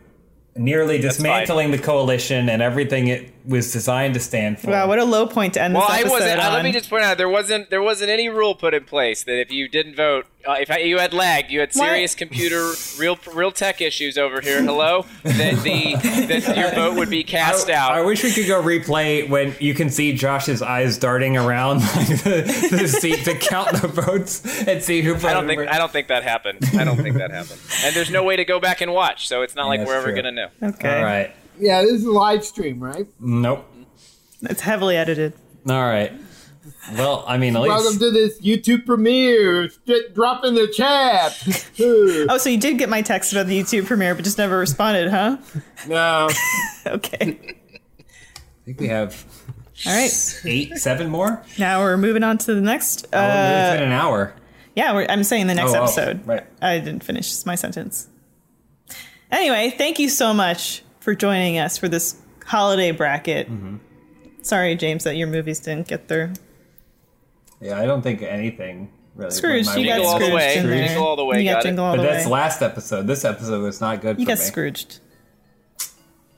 Speaker 2: nearly dismantling the coalition and everything it was designed to stand for.
Speaker 1: Wow, what a low point to end the water.
Speaker 3: Well,
Speaker 1: this
Speaker 3: I wasn't. Uh,
Speaker 1: on.
Speaker 3: let me just point out there wasn't there wasn't any rule put in place that if you didn't vote, uh, if I, you had lag, you had
Speaker 1: What?
Speaker 3: serious computer, real real tech issues over here. Hello, that the that your vote would be cast
Speaker 2: I,
Speaker 3: out.
Speaker 2: I wish we could go replay when you can see Josh's eyes darting around *laughs* like the, the seat to count the votes and see who voted.
Speaker 3: I don't think
Speaker 2: for-
Speaker 3: I don't think that happened. I don't think that happened. And there's no way to go back and watch, so it's not like we're ever
Speaker 2: true.
Speaker 3: gonna know.
Speaker 1: okay.
Speaker 2: All right.
Speaker 4: Yeah, this is a live stream, right?
Speaker 2: Nope.
Speaker 1: It's heavily edited.
Speaker 2: All right. Well, I mean, at
Speaker 4: Welcome
Speaker 2: least
Speaker 4: to this YouTube premiere. St- drop in the chat. *laughs*
Speaker 1: Oh, so you did get my text about the YouTube premiere, but just never responded, huh?
Speaker 4: no. *laughs*
Speaker 1: Okay.
Speaker 2: I think we have
Speaker 1: All right.
Speaker 2: eight, seven more.
Speaker 1: Now we're moving on to the next.
Speaker 2: Oh,
Speaker 1: Uh,
Speaker 2: it's been an hour.
Speaker 1: yeah, we're, I'm saying the next
Speaker 2: Oh, oh,
Speaker 1: episode.
Speaker 2: right.
Speaker 1: I didn't finish my sentence. Anyway, thank you so much for joining us for this holiday bracket.
Speaker 2: Mm-hmm.
Speaker 1: Sorry, James, that your movies didn't get their
Speaker 2: Yeah, I don't think anything really.
Speaker 1: Scrooge. You got
Speaker 3: Jingle all the
Speaker 1: Scrooged
Speaker 3: way.
Speaker 1: in there.
Speaker 3: Jingle all the way,
Speaker 1: You got
Speaker 3: got it.
Speaker 1: Jingle all
Speaker 2: But that's
Speaker 1: way.
Speaker 2: last episode. This episode was not good for
Speaker 1: you
Speaker 2: for
Speaker 1: got
Speaker 2: me.
Speaker 1: Scrooged.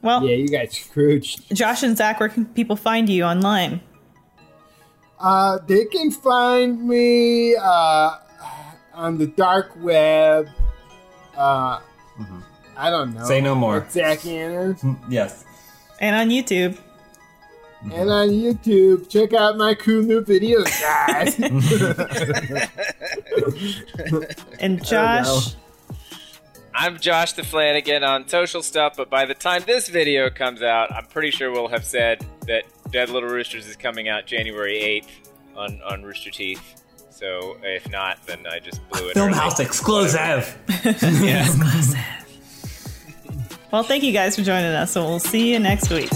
Speaker 1: Well,
Speaker 4: Yeah, you got Scrooged.
Speaker 1: Josh and Zach, where can people find you online?
Speaker 4: Uh, they can find me uh, on the dark web. Uh, I don't know.
Speaker 2: Say no more.
Speaker 4: Zach Anner.
Speaker 2: Mm, yes.
Speaker 1: And on YouTube.
Speaker 4: And on YouTube, check out my cool new videos, guys. *laughs* *laughs*
Speaker 1: And oh, Josh,
Speaker 3: I'm Josh the Flanagan on social stuff, but by the time this video comes out, I'm pretty sure we'll have said that Dead Little Roosters is coming out January 8th on, on Rooster Teeth. So if not, then I just blew it.
Speaker 2: Film
Speaker 3: early.
Speaker 2: House exclusive. *laughs*
Speaker 1: Well, thank you guys for joining us, and we'll see you next week.